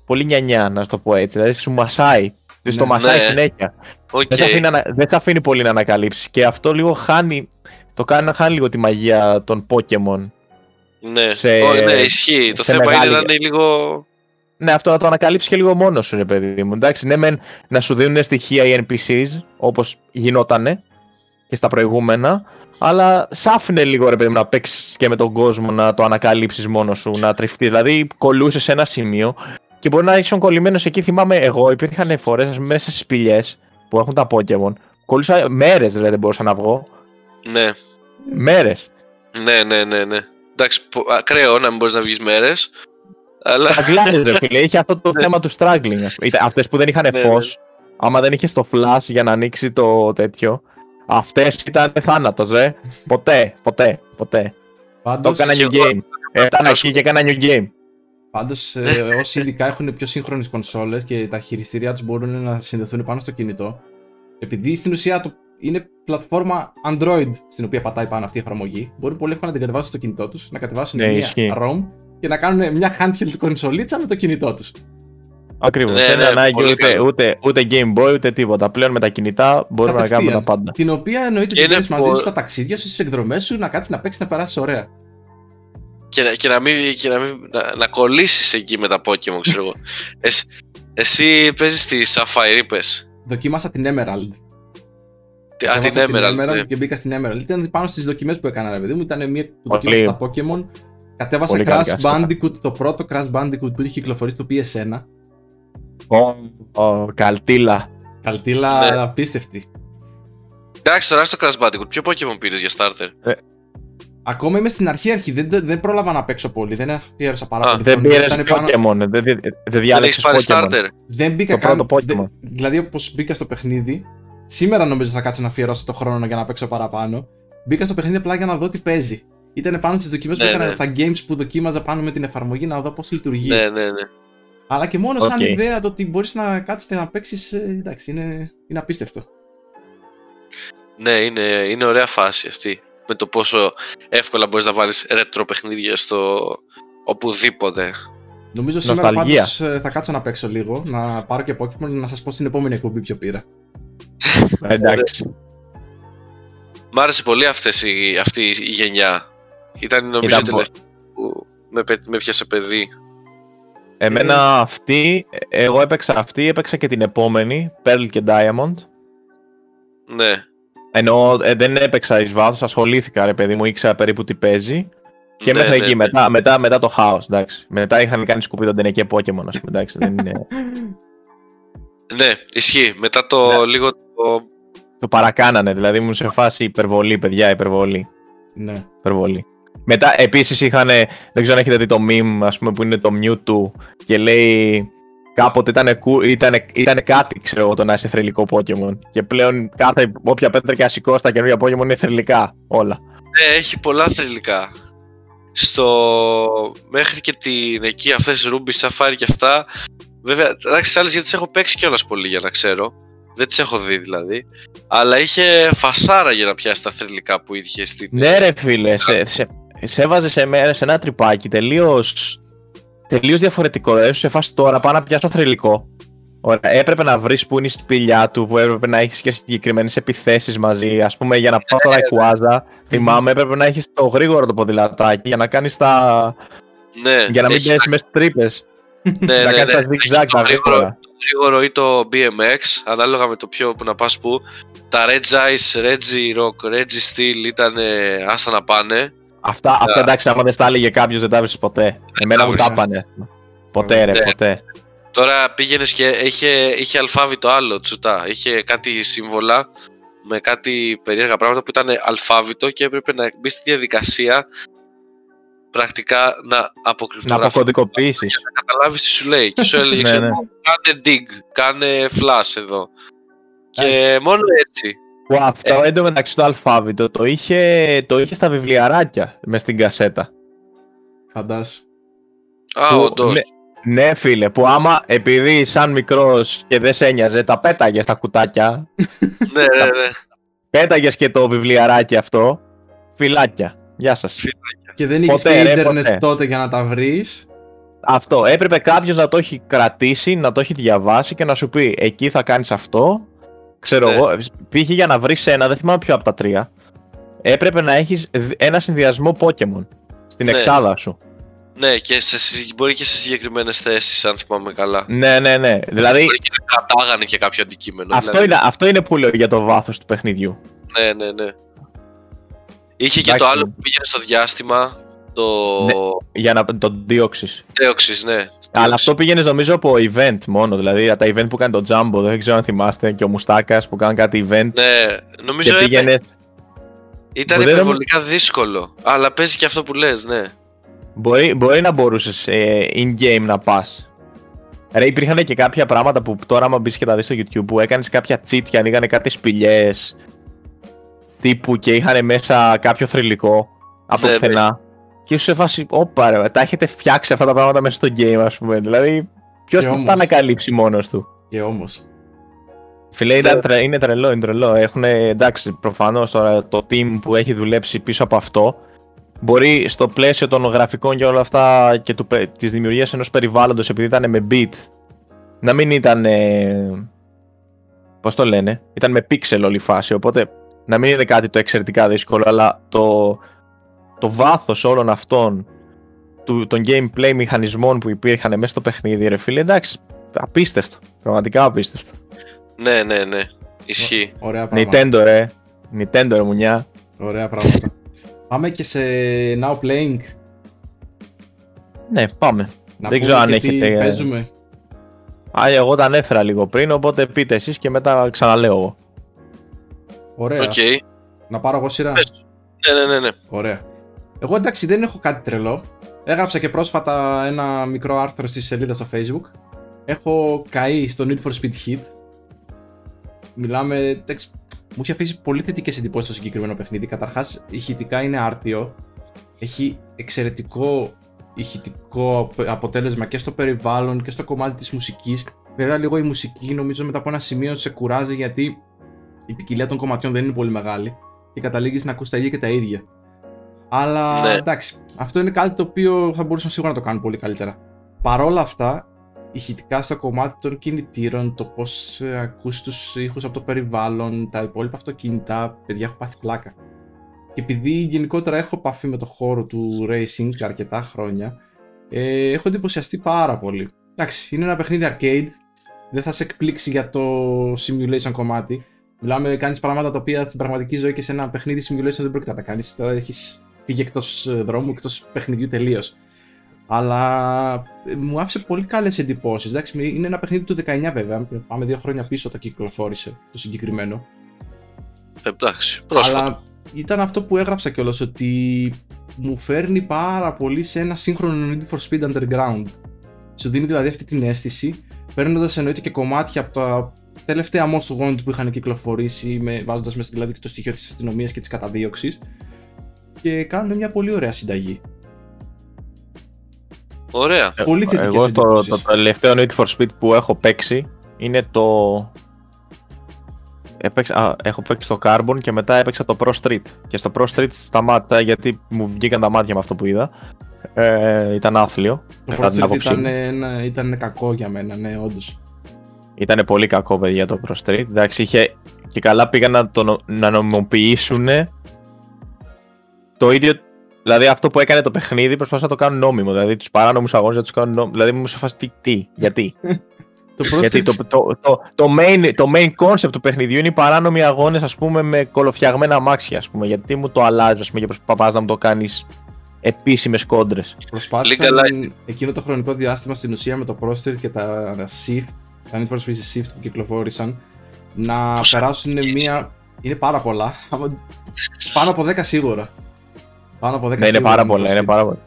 πολύ νιανιά, να το πω έτσι. Δηλαδή σου μασάει. Ναι, στο μασάει ναι. συνέχεια. Okay. Δεν, θα αφήνει, δεν θα αφήνει πολύ να ανακαλύψεις. Και αυτό λίγο χάνει. Το κάνει να χάνει λίγο τη μαγεία των Pokémon. Ναι, σε, oh, ναι ισχύει. Το θέμα είναι να είναι λίγο. Ναι, αυτό να το ανακαλύψεις και λίγο μόνος σου, ρε παιδί μου. Εντάξει, ναι, μεν να σου δίνουν στοιχεία οι NPCs όπως γινότανε και στα προηγούμενα, αλλά σ' άφηνε λίγο ρε παιδί μου να παίξεις και με τον κόσμο να το ανακαλύψεις μόνος σου, να τριφτεί. Δηλαδή, κολούσες σε ένα σημείο και μπορεί να ήσουν κολλημένος εκεί. Θυμάμαι εγώ, υπήρχαν φορές μέσα στις σπηλιές που έχουν τα Pokémon. Κολούσα μέρες, δηλαδή δεν μπορούσα να βγω. Ναι. Μέρες. Ναι, ναι, ναι, ναι. Εντάξει, ακραίο να μην μπορείς να βγεις μέρες. Αλλά... Στραγκλάρι, ρε φίλε. Είχε αυτό το ναι. θέμα του struggling. Αυτές που δεν είχαν ναι, φως, ναι. άμα δεν είχε το flash για να ανοίξει το τέτοιο, Αυτές ήταν θάνατος, ε. ποτέ, ποτέ, ποτέ. Πάντως, το έκανα new game. Ήταν εκεί και έκανα new game. Πάντως, ε, όσοι ειδικά έχουν πιο σύγχρονες κονσόλες και τα χειριστήριά τους μπορούν να συνδεθούν πάνω στο κινητό, επειδή στην ουσία το είναι πλατφόρμα Android στην οποία πατάει πάνω αυτή η εφαρμογή, μπορεί πολύ εύκολα να την κατεβάσουν στο κινητό τους, να κατεβάσουν ναι, μια ROM και να κάνουν μια handheld κονσολίτσα με το κινητό τους. Ακριβώς. Ναι, δεν είναι ναι, ανάγκη ούτε, ούτε, ούτε, Game Boy ούτε τίποτα. Πλέον με τα κινητά μπορούμε να κάνουμε τα πάντα. Την οποία εννοείται ότι μπορεί μαζί σου στα ταξίδια σου, στις εκδρομές σου, να κάτσεις να παίξεις να περάσεις ωραία. Και, και, να, μην, και να, μην, να, να κολλήσεις εκεί με τα Pokémon, ξέρω εγώ. εσύ, εσύ παίζεις τη Sapphire, είπε. Δοκίμασα την Emerald. Α, την Emerald. Emerald ναι. Και μπήκα στην Emerald. Ήταν πάνω στις δοκιμές που έκανα, παιδί μου. Ήταν μια που δοκίμασα τα Pokémon. Κατέβασα Crash Bandicoot, το πρώτο Crash Bandicoot που είχε κυκλοφορήσει στο PS1 Ω, καλτήλα. Καλτήλα ναι. απίστευτη. Εντάξει, τώρα στο Crash Bandicoot, ποιο Pokemon πήρες για starter; Ε. Ακόμα είμαι στην αρχή αρχή, δεν, δεν πρόλαβα να παίξω πολύ, δεν αφιέρωσα πάρα πολύ. Δεν πήρες Pokemon, πάνω... δεν, δεν διάλεξες Pokemon. Starter. Δεν μπήκα το καν, πρώτο Pokemon. δηλαδή όπως μπήκα στο παιχνίδι, σήμερα νομίζω θα κάτσω να αφιερώσω το χρόνο για να παίξω παραπάνω. Μπήκα στο παιχνίδι απλά για να δω τι παίζει. Ήταν πάνω στις δοκιμές Ναι, που έκανα ναι. τα games που δοκίμαζα πάνω με την εφαρμογή να δω πώς λειτουργεί. Ναι, ναι, ναι. Αλλά και μόνο σαν Οκ. ιδέα το ότι μπορείς να κάτσεις να παίξεις. εντάξει, είναι, είναι απίστευτο. Ναι, είναι, είναι ωραία φάση αυτή. Με το πόσο εύκολα μπορείς να βάλεις ρέτρο παιχνίδια στο οπουδήποτε. Νομίζω σήμερα Νοσταλγία. πάντως ε, θα κάτσω να παίξω λίγο, να πάρω και Pokemon να σας πω στην επόμενη εκπομπή ποιο πήρα. Εντάξει. Μ' άρεσε πολύ αυτές η, αυτή η γενιά. Ήταν νομίζω Ήταν η τελευταία που με, πε- με πιάσε παιδί. Εμένα αυτή, εγώ έπαιξα αυτή, έπαιξα και την επόμενη, Pearl και Diamond. Ναι. Ενώ ε, δεν έπαιξα εις βάθος, ασχολήθηκα ρε παιδί μου, ήξερα περίπου τι παίζει. Και ναι, μέχρι ναι, εκεί, ναι. μετά, μετά, μετά το χάος, εντάξει. Μετά είχαν κάνει σκουπί τον Τενεκέ Pokemon, ας πούμε, εντάξει. δεν είναι... Ναι, ισχύει. Μετά το Ναι. λίγο το... το παρακάνανε, δηλαδή ήμουν σε φάση υπερβολή, παιδιά, υπερβολή. ναι. Υπερβολή. Μετά επίσης είχαν, δεν ξέρω αν έχετε δει το meme, ας πούμε, που είναι το Mewtwo και λέει κάποτε ήταν, ήταν, ήταν κάτι, ξέρω εγώ, το να είσαι θρελικό Pokemon. Και πλέον κάθε, όποια πέτρα και ασικό στα καινούργια Pokemon είναι θρελικά, όλα. Ναι, έχει πολλά θρηλυκά. Στο... Μέχρι και την εκεί αυτές Ruby, Safari και αυτά. Βέβαια, εντάξει, άλλες γιατί τις έχω παίξει κιόλας πολύ για να ξέρω. Δεν τις έχω δει δηλαδή. Αλλά είχε φασάρα για να πιάσει τα θρηλυκά που είχε στην... Ναι ρε φίλε, σε, σε, σε έβαζε σε, μέ- σε ένα τρυπάκι τελείως, τελείως διαφορετικό. Δηλαδή σε φάση τώρα πάω να πιάσω θρελικό. Ωραία. Έπρεπε να βρεις που είναι η σπηλιά του, που έπρεπε να έχεις και συγκεκριμένες επιθέσεις μαζί. Α πούμε, για να πάω στο Rayquaza, θυμάμαι, έπρεπε να έχεις το γρήγορο το ποδηλατάκι για να κάνεις τα. Ναι, για να μην έχει- πέσεις μες τρύπες. ναι, να ναι, κάνεις ναι, τα έχει zigzag το τα γρήγορο, γρήγορα. γρήγορο ή το BMX, ανάλογα με το ποιο που να πας που. Τα Red Ice, Reggie Rock, Reggie Steel ήταν άστα να πάνε. Αυτά, αυτά εντάξει, άμα δεν στα έλεγε κάποιος, δεν τα έβρισες ποτέ. Εμένα μου τα έβρισα. έπανε. Ποτέ, ρε, Ναι. ποτέ. Τώρα πήγαινες και είχε, είχε αλφάβητο άλλο τσουτά. Είχε κάτι σύμβολα με κάτι περίεργα πράγματα που ήταν αλφάβητο και έπρεπε να μπει στη διαδικασία πρακτικά να Να αποκρυπτογραφεί. αποκωδικοποιήσει. Να καταλάβεις τι σου λέει. Και σου έλεγε, Ναι, ξέρω, ναι. κάνε dig, κάνε flash εδώ. Και μόνο έτσι. Που αυτό εντωμεταξύ το αλφάβητο το είχε, το είχε στα βιβλιαράκια μες στην κασέτα. Φαντάσου. Α, Που- όντως. ναι, ναι, φίλε, που άμα επειδή σαν μικρός και δεν σε ένοιαζε, τα πέταγες στα κουτάκια, ναι, ναι, ναι. πέταγες και το βιβλιαράκι αυτό, φυλάκια. Γεια σας. Και δεν είχες Ποτέ, και ρε, ίντερνετ ποτέ. τότε για να τα βρεις; Αυτό. Έπρεπε κάποιος να το έχει κρατήσει, να το έχει διαβάσει και να σου πει εκεί θα κάνεις αυτό. Ξέρω Ναι. εγώ, π.χ. για να βρεις ένα, δεν θυμάμαι ποιο από τα τρία. Έπρεπε να έχεις ένα συνδυασμό Pokémon στην Ναι. εξάδα σου. Ναι, και σε, συ- μπορεί και σε συγκεκριμένες θέσεις, αν θυμάμαι καλά. Ναι, ναι, ναι. Δηλαδή, Μπορεί και να κρατάγανε και κάποιο αντικείμενο. αυτό, δηλαδή. είναι, αυτό είναι που λέω για το βάθος του παιχνιδιού. Ναι, ναι, ναι. Είχε και Εντάξει. το άλλο που πήγαινε στο διάστημα. Το. Ναι. Για να τον διώξεις. Τρέοξης, ναι. Αλλά αυτό πήγαινες νομίζω από event μόνο. Δηλαδή τα event που κάνει το Jumbo, δεν ξέρω αν θυμάστε, και ο Μουστάκας που κάνει κάτι event. Ναι, νομίζω και έπαι- πήγαινε. ήταν Μπορεί να- υπερβολικά δύσκολο. Αλλά παίζει και αυτό που λες, ναι. Μπορεί, μπορεί να μπορούσες in-game να πας. Ρε, υπήρχαν και κάποια πράγματα που τώρα, άμα μπεις και τα δεις στο YouTube, που έκανες κάποια cheat και ανοίγανε κάτι σπηλιές. Τύπου και είχαν μέσα κάποιο θρηλυκό από Ναι, το ναι. πουθενά. Και σου σε φάση, όπα ρε, τα έχετε φτιάξει αυτά τα πράγματα μέσα στο game, ας πούμε. Δηλαδή, ποιος Και θα όμως. τα ανακαλύψει μόνος του; Και όμως. Φίλε, ήταν Ναι. τρε- είναι τρελό, είναι τρελό. Έχουν, εντάξει, προφανώς τώρα το team που έχει δουλέψει πίσω από αυτό μπορεί στο πλαίσιο των γραφικών και όλα αυτά και του, πε- της δημιουργίας ενός περιβάλλοντος επειδή ήταν με beat να μην ήταν, ε, πώς το λένε, ήταν με pixel όλη η φάση οπότε να μην είναι κάτι το εξαιρετικά δύσκολο αλλά το, το βάθος όλων αυτών του, των gameplay μηχανισμών που υπήρχαν μέσα στο παιχνίδι ρε φίλε εντάξει απίστευτο, πραγματικά απίστευτο Ναι, ναι, ναι. Ισχύει. Ωραία πράγματα. Nintendo ρε. Nintendo ρε μουνιά. Ωραία πράγματα. Πάμε και σε Now Playing. Ναι, πάμε. Να Δεν πούμε ξέρω αν και τι έχετε- παίζουμε. Α, εγώ τα ανέφερα λίγο πριν, οπότε πείτε εσείς και μετά ξαναλέω εγώ. Ωραία. Οκ. Να πάρω εγώ σειρά. Πες. Ναι, ναι, ναι, ναι. Ωραία. Εγώ εντάξει δεν έχω κάτι τρελό. Έγραψα και πρόσφατα ένα μικρό άρθρο στη σελίδα στο facebook. Έχω καεί στο Need for Speed Heat. μιλάμε. εντάξει, μου είχε αφήσει πολύ θετικές εντυπώσεις στο συγκεκριμένο παιχνίδι. Καταρχάς, ηχητικά είναι άρτιο. Έχει εξαιρετικό ηχητικό αποτέλεσμα και στο περιβάλλον και στο κομμάτι της μουσικής. Βέβαια λίγο η μουσική νομίζω μετά από ένα σημείο σε κουράζει γιατί η ποικιλία των κομματιών δεν είναι πολύ μεγάλη και καταλήγεις να ακούς τα ίδια και τα ίδια. Αλλά Ναι. εντάξει, αυτό είναι κάτι το οποίο θα μπορούσαν σίγουρα να το κάνουν πολύ καλύτερα. Παρόλα αυτά, ηχητικά στο κομμάτι των κινητήρων, το πώς ε, ακούς τους ήχους από το περιβάλλον, τα υπόλοιπα αυτοκίνητα, παιδιά έχω πάθει πλάκα. Και επειδή γενικότερα έχω επαφή με το χώρο του racing αρκετά χρόνια, ε, έχω εντυπωσιαστεί πάρα πολύ. Εντάξει, είναι ένα παιχνίδι arcade, δεν θα σε εκπλήξει για το simulation κομμάτι. Μιλάμε, κάνεις πράγματα τα οποία στην πραγματική ζωή και σε ένα παιχνίδι simulation δεν πρόκειται να τα κάνεις. Τώρα έχεις φύγει εκτός δρόμου, εκτός παιχνιδιού τελείως. Αλλά ε, μου άφησε πολύ καλές εντυπώσεις. Εντάξει, είναι ένα παιχνίδι του 19 βέβαια. Πάμε δύο χρόνια πίσω όταν κυκλοφόρησε το συγκεκριμένο. Εντάξει, πρόσφατα. Αλλά ήταν αυτό που έγραψα κιόλας ότι μου φέρνει πάρα πολύ σε ένα σύγχρονο Need for Speed Underground. Σου δίνει δηλαδή αυτή την αίσθηση, παίρνοντας εννοείται και κομμάτια από τα τελευταία Most Wanted που είχαν κυκλοφορήσει, με, βάζοντας μέσα δηλαδή και το στοιχείο της αστυνομίας και της καταδίωξης και κάνουν μια πολύ ωραία συνταγή. Ωραία. Πολύ θετικές Εγώ το, εντυπώσεις. το τελευταίο Need for Speed που έχω παίξει είναι το. Έπαιξα, α, έχω παίξει το Carbon και μετά έπαιξα το Pro Street. Και στο Pro Street σταμάτησα γιατί μου βγήκαν τα μάτια με αυτό που είδα. Ε, ήταν άθλιο. Το κατά την Project άποψή ήταν, μου. ένα, ήταν κακό για μένα, ναι, όντως. Ήταν πολύ κακό παιδιά το Pro Street. Εντάξει, είχε και καλά πήγαν να το νο- να νομιμοποιήσουν το ίδιο. Δηλαδή αυτό που έκανε το παιχνίδι προσπαθούσαν να το κάνουν νόμιμο. Δηλαδή τους παράνομους αγώνες να τους κάνουν νόμιμο. Δηλαδή μου σε φάση τι, τι, γιατί. Το Project Γιατί το, το, το, το, main, το main concept του παιχνιδιού είναι οι παράνομοι αγώνες, ας πούμε, με κολοφτιαγμένα αμάξια, ας πούμε. Γιατί μου το αλλάζεις, ας πούμε, και προσπαθά να μου το κάνεις επίσημες κόντρες. Προσπάθησαν Legal εκείνο το χρονικό διάστημα στην ουσία με το Prostate και τα Shift, τα Need for Speed Shift που κυκλοφόρησαν, να Πόσα περάσουν έχεις; μία. Είναι πάρα πολλά. άμα- Πάνω από 10 σίγουρα. Πάνω από 10 Ναι, είναι σίγουρα πάρα Need for πολλά, είναι Speed. πάρα πολλά.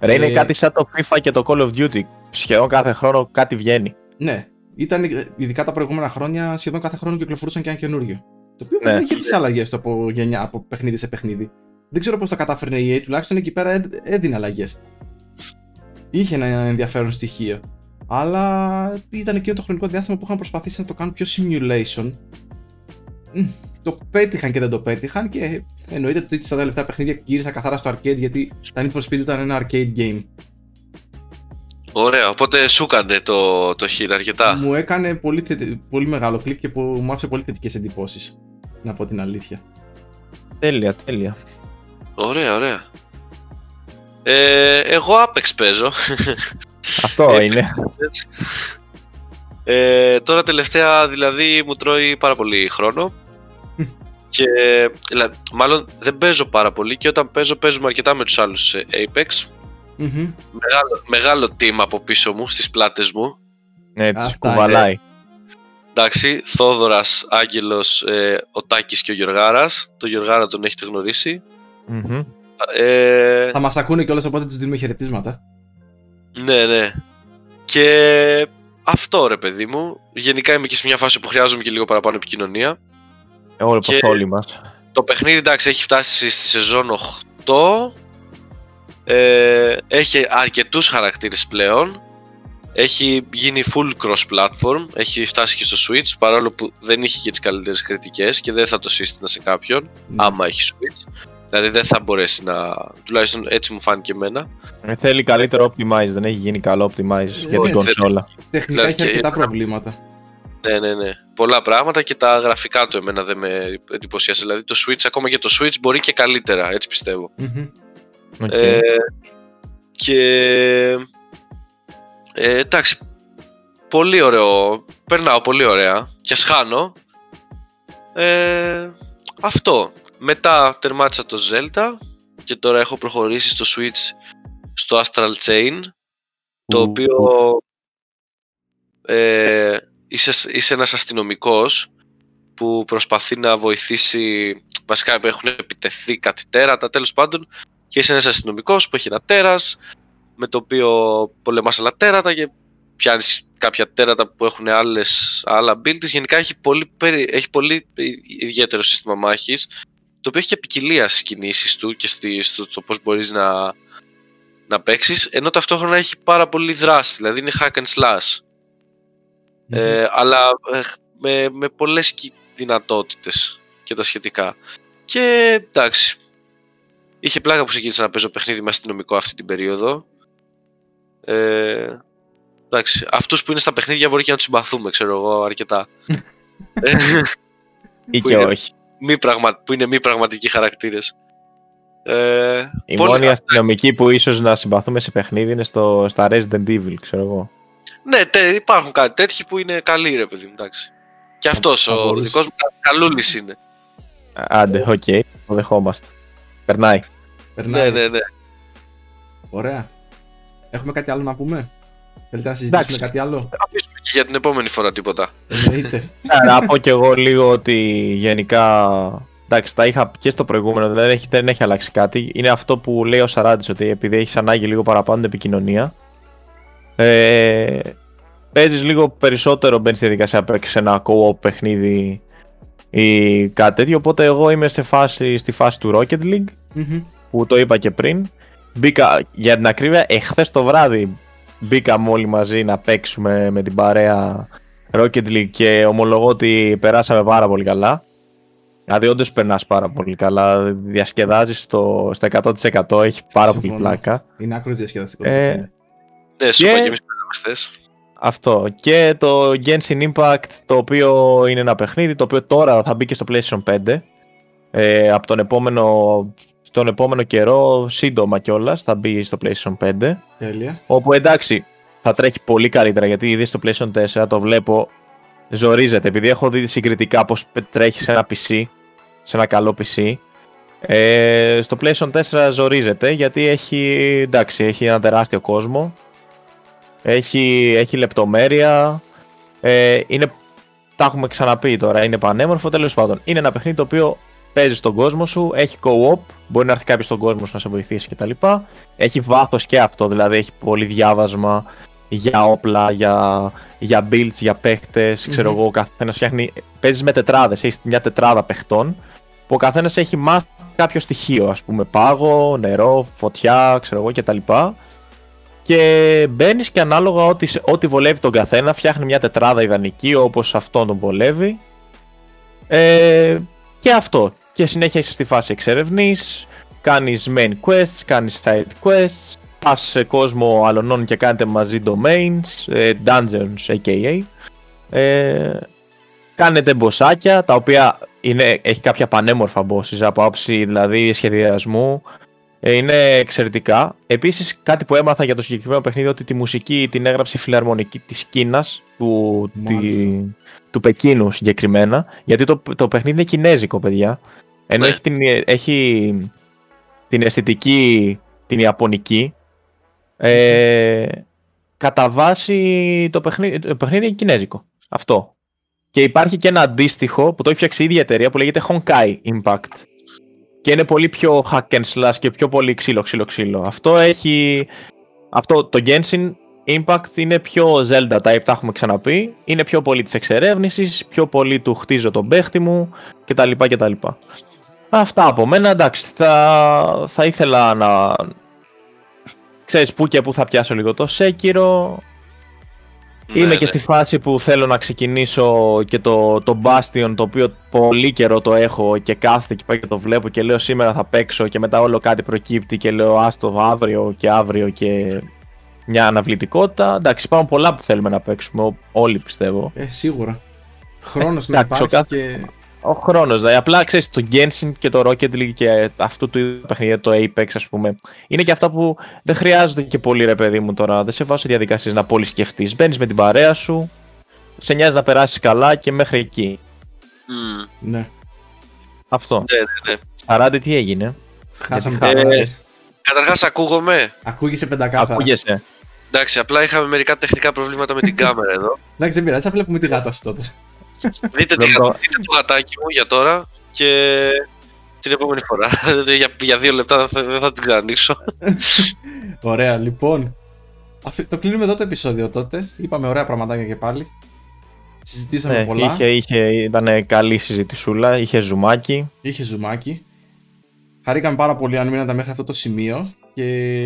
Ρε, είναι Ε, κάτι σαν το FIFA και το Call of Duty. Σχεδόν κάθε χρόνο κάτι βγαίνει. Ναι, ήταν ειδικά τα προηγούμενα χρόνια σχεδόν κάθε χρόνο κυκλοφορούσαν και ένα καινούριο. Το οποίο Ναι. δεν είχε τις αλλαγές του από, γενιά, από παιχνίδι σε παιχνίδι. Δεν ξέρω πώς το κατάφερνε η EA, τουλάχιστον εκεί πέρα έ- έδινε αλλαγές. Είχε ένα ενδιαφέρον στοιχείο. Αλλά ήταν εκείνο το χρονικό διάστημα που είχαν προσπαθήσει να το κάνουν πιο simulation. Μμ, Το πέτυχαν και δεν το πέτυχαν και εννοείται ότι στα τελευταία παιχνίδια γύρισα καθαρά στο arcade γιατί τα Need for Speed ήταν ένα arcade game. Ωραία. Οπότε σου έκανε το, το χείρ αρκετά. Μου έκανε πολύ, θετε- πολύ μεγάλο κλικ και που μου άφησε πολύ θετικές εντυπώσεις. Να πω την αλήθεια. Τέλεια, τέλεια. Ωραία, ωραία. Ε, εγώ Apex παίζω. Αυτό Ε, είναι. Έτσι. Ε, τώρα τελευταία δηλαδή μου τρώει πάρα πολύ χρόνο και δηλαδή, μάλλον δεν παίζω πάρα πολύ και όταν παίζω παίζουμε αρκετά με τους άλλους ε, Apex Μμμ. μεγάλο, μεγάλο team από πίσω μου στις πλάτες μου Ναι, τις Αυτά κουβαλάει. εντάξει, Θόδωρας, Άγγελος, ε, ο Τάκης και ο Γιωργάρας το Γιωργάρα τον έχετε γνωρίσει Μμμ. ε, Θα μας ακούνε κιόλας οπότε τους δίνουμε χαιρετίσματα. Ναι, ναι. Και αυτό ρε παιδί μου. Γενικά είμαι και σε μια φάση που χρειάζομαι και λίγο παραπάνω επικοινωνία. Όλοι Και- πως όλοι μας. Το παιχνίδι εντάξει έχει φτάσει στη σεζόν 8. Ε, έχει αρκετούς χαρακτήρες πλέον. Έχει γίνει full cross-platform. Έχει φτάσει και στο Switch παρόλο που δεν είχε και τις καλύτερες κριτικές και δεν θα το σύστηνα σε κάποιον Ναι. άμα έχει Switch. Δηλαδή δεν θα μπορέσει να... τουλάχιστον έτσι μου φάνηκε εμένα. Ε, θέλει καλύτερο optimize, δεν έχει γίνει καλό optimize για την όχι, κονσόλα. Τεχνικά δηλαδή έχει και- αρκετά προβλήματα. Ναι, ναι, ναι. Πολλά πράγματα και τα γραφικά του εμένα δεν με εντυπωσίασε. Δηλαδή το Switch, ακόμα και το Switch μπορεί και καλύτερα, έτσι πιστεύω. Μμμ. Οκ. Ε, και ε, εντάξει, πολύ ωραίο. Περνάω πολύ ωραία και σχάνω. Ε, αυτό. Μετά τερμάτισα το Zelda και τώρα έχω προχωρήσει στο Switch στο Astral Chain το Ου, οποίο ε, είσαι, είσαι ένας αστυνομικός που προσπαθεί να βοηθήσει βασικά έχουν επιτεθεί κάτι τέρατα τέλος πάντων και είσαι ένας αστυνομικός που έχει ένα τέρας με το οποίο πολεμάς άλλα τέρατα και πιάνεις κάποια τέρατα που έχουν άλλες, άλλα builds. Γενικά έχει πολύ, έχει πολύ ιδιαίτερο σύστημα μάχης, το οποίο έχει και ποικιλία στις κινήσεις του και στη, στο το πώς μπορείς να, να παίξεις, ενώ ταυτόχρονα έχει πάρα πολύ δράση, δηλαδή είναι hack and slash. Ε, αλλά ε, με, με πολλές δυνατότητες και τα σχετικά. Και εντάξει, είχε πλάκα που ξεκίνησα να παίζω παιχνίδι με αστυνομικό αυτή την περίοδο. Ε, εντάξει, αυτούς που είναι στα παιχνίδια μπορεί και να τους συμπαθούμε, ξέρω εγώ, αρκετά. Ή και όχι. Μη πραγμα... Που είναι μη πραγματικοί χαρακτήρες. Ε, Η πολύ... μόνη αστυνομική που ίσως να συμπαθούμε σε παιχνίδι είναι στο, στα Resident Evil, ξέρω εγώ. Ναι, τε, υπάρχουν κάτι τέτοιοι που είναι καλοί, ρε παιδί μου, εντάξει. Και αυτός, ο, ο δικός μου καλούλης είναι. Άντε, ok, okay, το δεχόμαστε. Περνάει. Περνάει. Ναι, ναι, ναι. Ωραία. Έχουμε κάτι άλλο να πούμε; Θέλετε να συζητήσουμε Εντάξει. κάτι άλλο; Αφήσουμε και για την επόμενη φορά τίποτα. Εννοείται. να πω κι εγώ λίγο ότι γενικά. Εντάξει, τα είχα και στο προηγούμενο, δηλαδή δεν έχει, δεν έχει αλλάξει κάτι. Είναι αυτό που λέει ο Σαράντης, ότι επειδή έχεις ανάγκη λίγο παραπάνω την επικοινωνία. Ε, Παίζεις λίγο περισσότερο, μπαίνεις στη διαδικασία να παίξει ένα co-op παιχνίδι ή κάτι τέτοιο. Οπότε εγώ είμαι στη φάση, στη φάση του Rocket League, mm-hmm. που το είπα και πριν. Μπήκα, για την ακρίβεια, εχθές το βράδυ μπήκαμε όλοι μαζί να παίξουμε με την παρέα Rocket League και ομολογώ ότι περάσαμε πάρα πολύ καλά. Δηλαδή, όντως περνάς πάρα πολύ καλά. Διασκεδάζεις στο, στο 100%. Έχει πάρα πολύ πλάκα. Είναι άκρος διασκεδαστικό. Ε, ναι, σου είπα και εμεί χθε. Αυτό. Και το Genshin Impact, το οποίο είναι ένα παιχνίδι, το οποίο τώρα θα μπει και στο PlayStation 5. Ε, από τον επόμενο τον επόμενο καιρό, σύντομα κιόλας, θα μπει στο PlayStation 5. Τέλεια. Όπου εντάξει, θα τρέχει πολύ καλύτερα γιατί ήδη στο PlayStation 4 το βλέπω ζορίζεται. Επειδή έχω δει συγκριτικά πώς τρέχει σε ένα PC, σε ένα καλό PC. Ε, στο PlayStation 4 ζορίζεται γιατί έχει, εντάξει, έχει ένα τεράστιο κόσμο. Έχει, έχει λεπτομέρεια. Ε, είναι, τα έχουμε ξαναπεί τώρα, είναι πανέμορφο. Τέλος πάντων, είναι ένα παιχνίδι το οποίο παίζει στον κόσμο σου, έχει co-op, μπορεί να έρθει κάποιος στον κόσμο σου να σε βοηθήσει κτλ. Έχει βάθος και αυτό, δηλαδή έχει πολύ διάβασμα για όπλα, για, για builds, για παίχτες. Mm-hmm. Ξέρω εγώ, ο καθένας φτιάχνει. Παίζεις με τετράδες, έχεις μια τετράδα παιχτών που ο καθένας έχει μάθει κάποιο στοιχείο, ας πούμε πάγο, νερό, φωτιά, ξέρω εγώ κτλ. Και μπαίνεις και ανάλογα ό,τι, ό,τι βολεύει τον καθένα, φτιάχνει μια τετράδα ιδανική όπως αυτόν τον βολεύει. Ε, και αυτό και συνέχεια είσαι στη φάση εξερευνής, κάνεις main quests, κάνεις side quests, πας σε κόσμο αλωνών και κάνετε μαζί domains, ε, dungeons aka. Ε, κάνετε μποσάκια, τα οποία είναι, έχει κάποια πανέμορφα bosses από άψη δηλαδή σχεδιασμού. Ε, είναι εξαιρετικά. Επίσης κάτι που έμαθα για το συγκεκριμένο παιχνίδι ότι τη μουσική την έγραψε η φιλαρμονική της Κίνας του, τη, του Πεκίνου συγκεκριμένα. Γιατί το, το παιχνίδι είναι κινέζικο παιδιά. Ενώ ναι. έχει, την, έχει την αισθητική την ιαπωνική, ε, κατά βάση το παιχνίδι, το παιχνίδι είναι κινέζικο. Αυτό. Και υπάρχει και ένα αντίστοιχο που το έχει φτιάξει η ίδια εταιρεία που λέγεται Honkai Impact. Και είναι πολύ πιο hack and slash και πιο πολύ ξύλο, ξύλο, ξύλο. Αυτό έχει... Αυτό το Genshin Impact είναι πιο Zelda type, τα έχουμε ξαναπεί. Είναι πιο πολύ της εξερεύνησης, πιο πολύ του χτίζω τον παίχτη μου κτλ. κτλ. Αυτά από μένα, εντάξει, θα, θα ήθελα να... Ξέρεις που και που θα πιάσω λίγο το Σέκυρο. Ναι, Είμαι και ναι. στη φάση που θέλω να ξεκινήσω και το, το Bastion, το οποίο πολύ καιρό το έχω και κάθεται και πάει και το βλέπω και λέω σήμερα θα παίξω και μετά όλο κάτι προκύπτει και λέω άστο αύριο και αύριο και μια αναβλητικότητα. Εντάξει, υπάρχουν πολλά που θέλουμε να παίξουμε, όλοι πιστεύω. Ε, σίγουρα. Χρόνος να υπάρχει και ο χρόνος. Δηλαδή, απλά ξέρεις το Genshin και το Rocket League και αυτού του είδους παιχνίδια, το Apex, ας πούμε, είναι και αυτά που δεν χρειάζονται και πολύ ρε παιδί μου τώρα. Δεν σε βάζω διαδικασίες να πολύ σκεφτείς. Μπαίνεις με την παρέα σου, σε νοιάζει να περάσεις καλά και μέχρι εκεί. Mm. Ναι. Αυτό. Ναι, ναι, ναι. Αράντι, τι έγινε; Χάσαμε τα ε, Καταρχάς, ακούγομαι. Ακούγεσαι πεντακάθαρα. Ακούγεσαι. Εντάξει, απλά είχαμε μερικά τεχνικά προβλήματα με την κάμερα εδώ. Εντάξει, δεν πειράζει, θα βλέπουμε τη γάτα τότε. Δείτε, το... δείτε το γατάκι μου για τώρα και την επόμενη φορά. για, για δύο λεπτά δεν θα, θα την ξανανοίξω. Ωραία, λοιπόν. το κλείνουμε εδώ το επεισόδιο τότε. Είπαμε ωραία πραγματάκια και πάλι. Συζητήσαμε ναι, πολλά. Είχε, είχε, ήταν καλή συζητησούλα, είχε ζουμάκι. Είχε ζουμάκι. Χαρήκαμε πάρα πολύ αν μείνατε μέχρι αυτό το σημείο και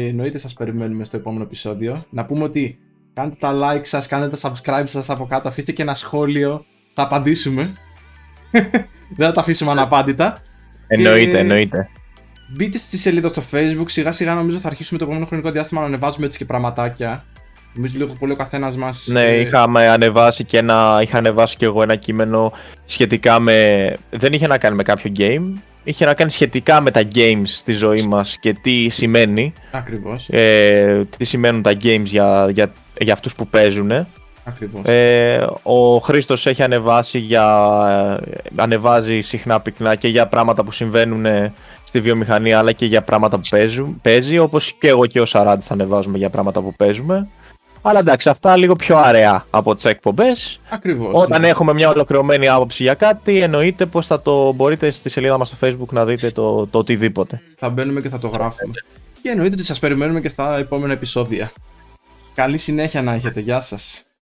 εννοείται σας περιμένουμε στο επόμενο επεισόδιο. Να πούμε ότι κάντε τα like σας, κάντε τα subscribe σας από κάτω, αφήστε και ένα σχόλιο, θα απαντήσουμε. Δεν θα τα αφήσουμε αναπάντητα. Εννοείται, και... εννοείται. Μπείτε στη σελίδα στο facebook, σιγά σιγά νομίζω θα αρχίσουμε το επόμενο χρονικό διάστημα να ανεβάζουμε έτσι και πραγματάκια. Νομίζω λίγο πολύ ο καθένας μας. Ναι, είχαμε ανεβάσει και ένα. Είχα ανεβάσει και εγώ ένα κείμενο σχετικά με. Δεν είχε να κάνει με κάποιο game. Είχε να κάνει σχετικά με τα games στη ζωή μας και τι σημαίνει. Ακριβώς. Ε, τι σημαίνουν τα games για, για, για αυτούς που παίζουν. Ακριβώς. Ε, ο Χρήστος έχει ανεβάσει για, ανεβάζει συχνά πυκνά και για πράγματα που συμβαίνουν στη βιομηχανία αλλά και για πράγματα που παίζουν, παίζει όπως και εγώ και ο Σαράντης θα ανεβάζουμε για πράγματα που παίζουμε. Αλλά εντάξει, αυτά λίγο πιο αραιά από τις εκπομπές. Ακριβώς. Όταν ναι. έχουμε μια ολοκληρωμένη άποψη για κάτι, εννοείται πως θα το μπορείτε στη σελίδα μας στο Facebook να δείτε το, το οτιδήποτε. Θα μπαίνουμε και θα το γράφουμε. Και εννοείται ότι σας περιμένουμε και στα επόμενα επεισόδια. Καλή συνέχεια να έχετε. Γεια σας.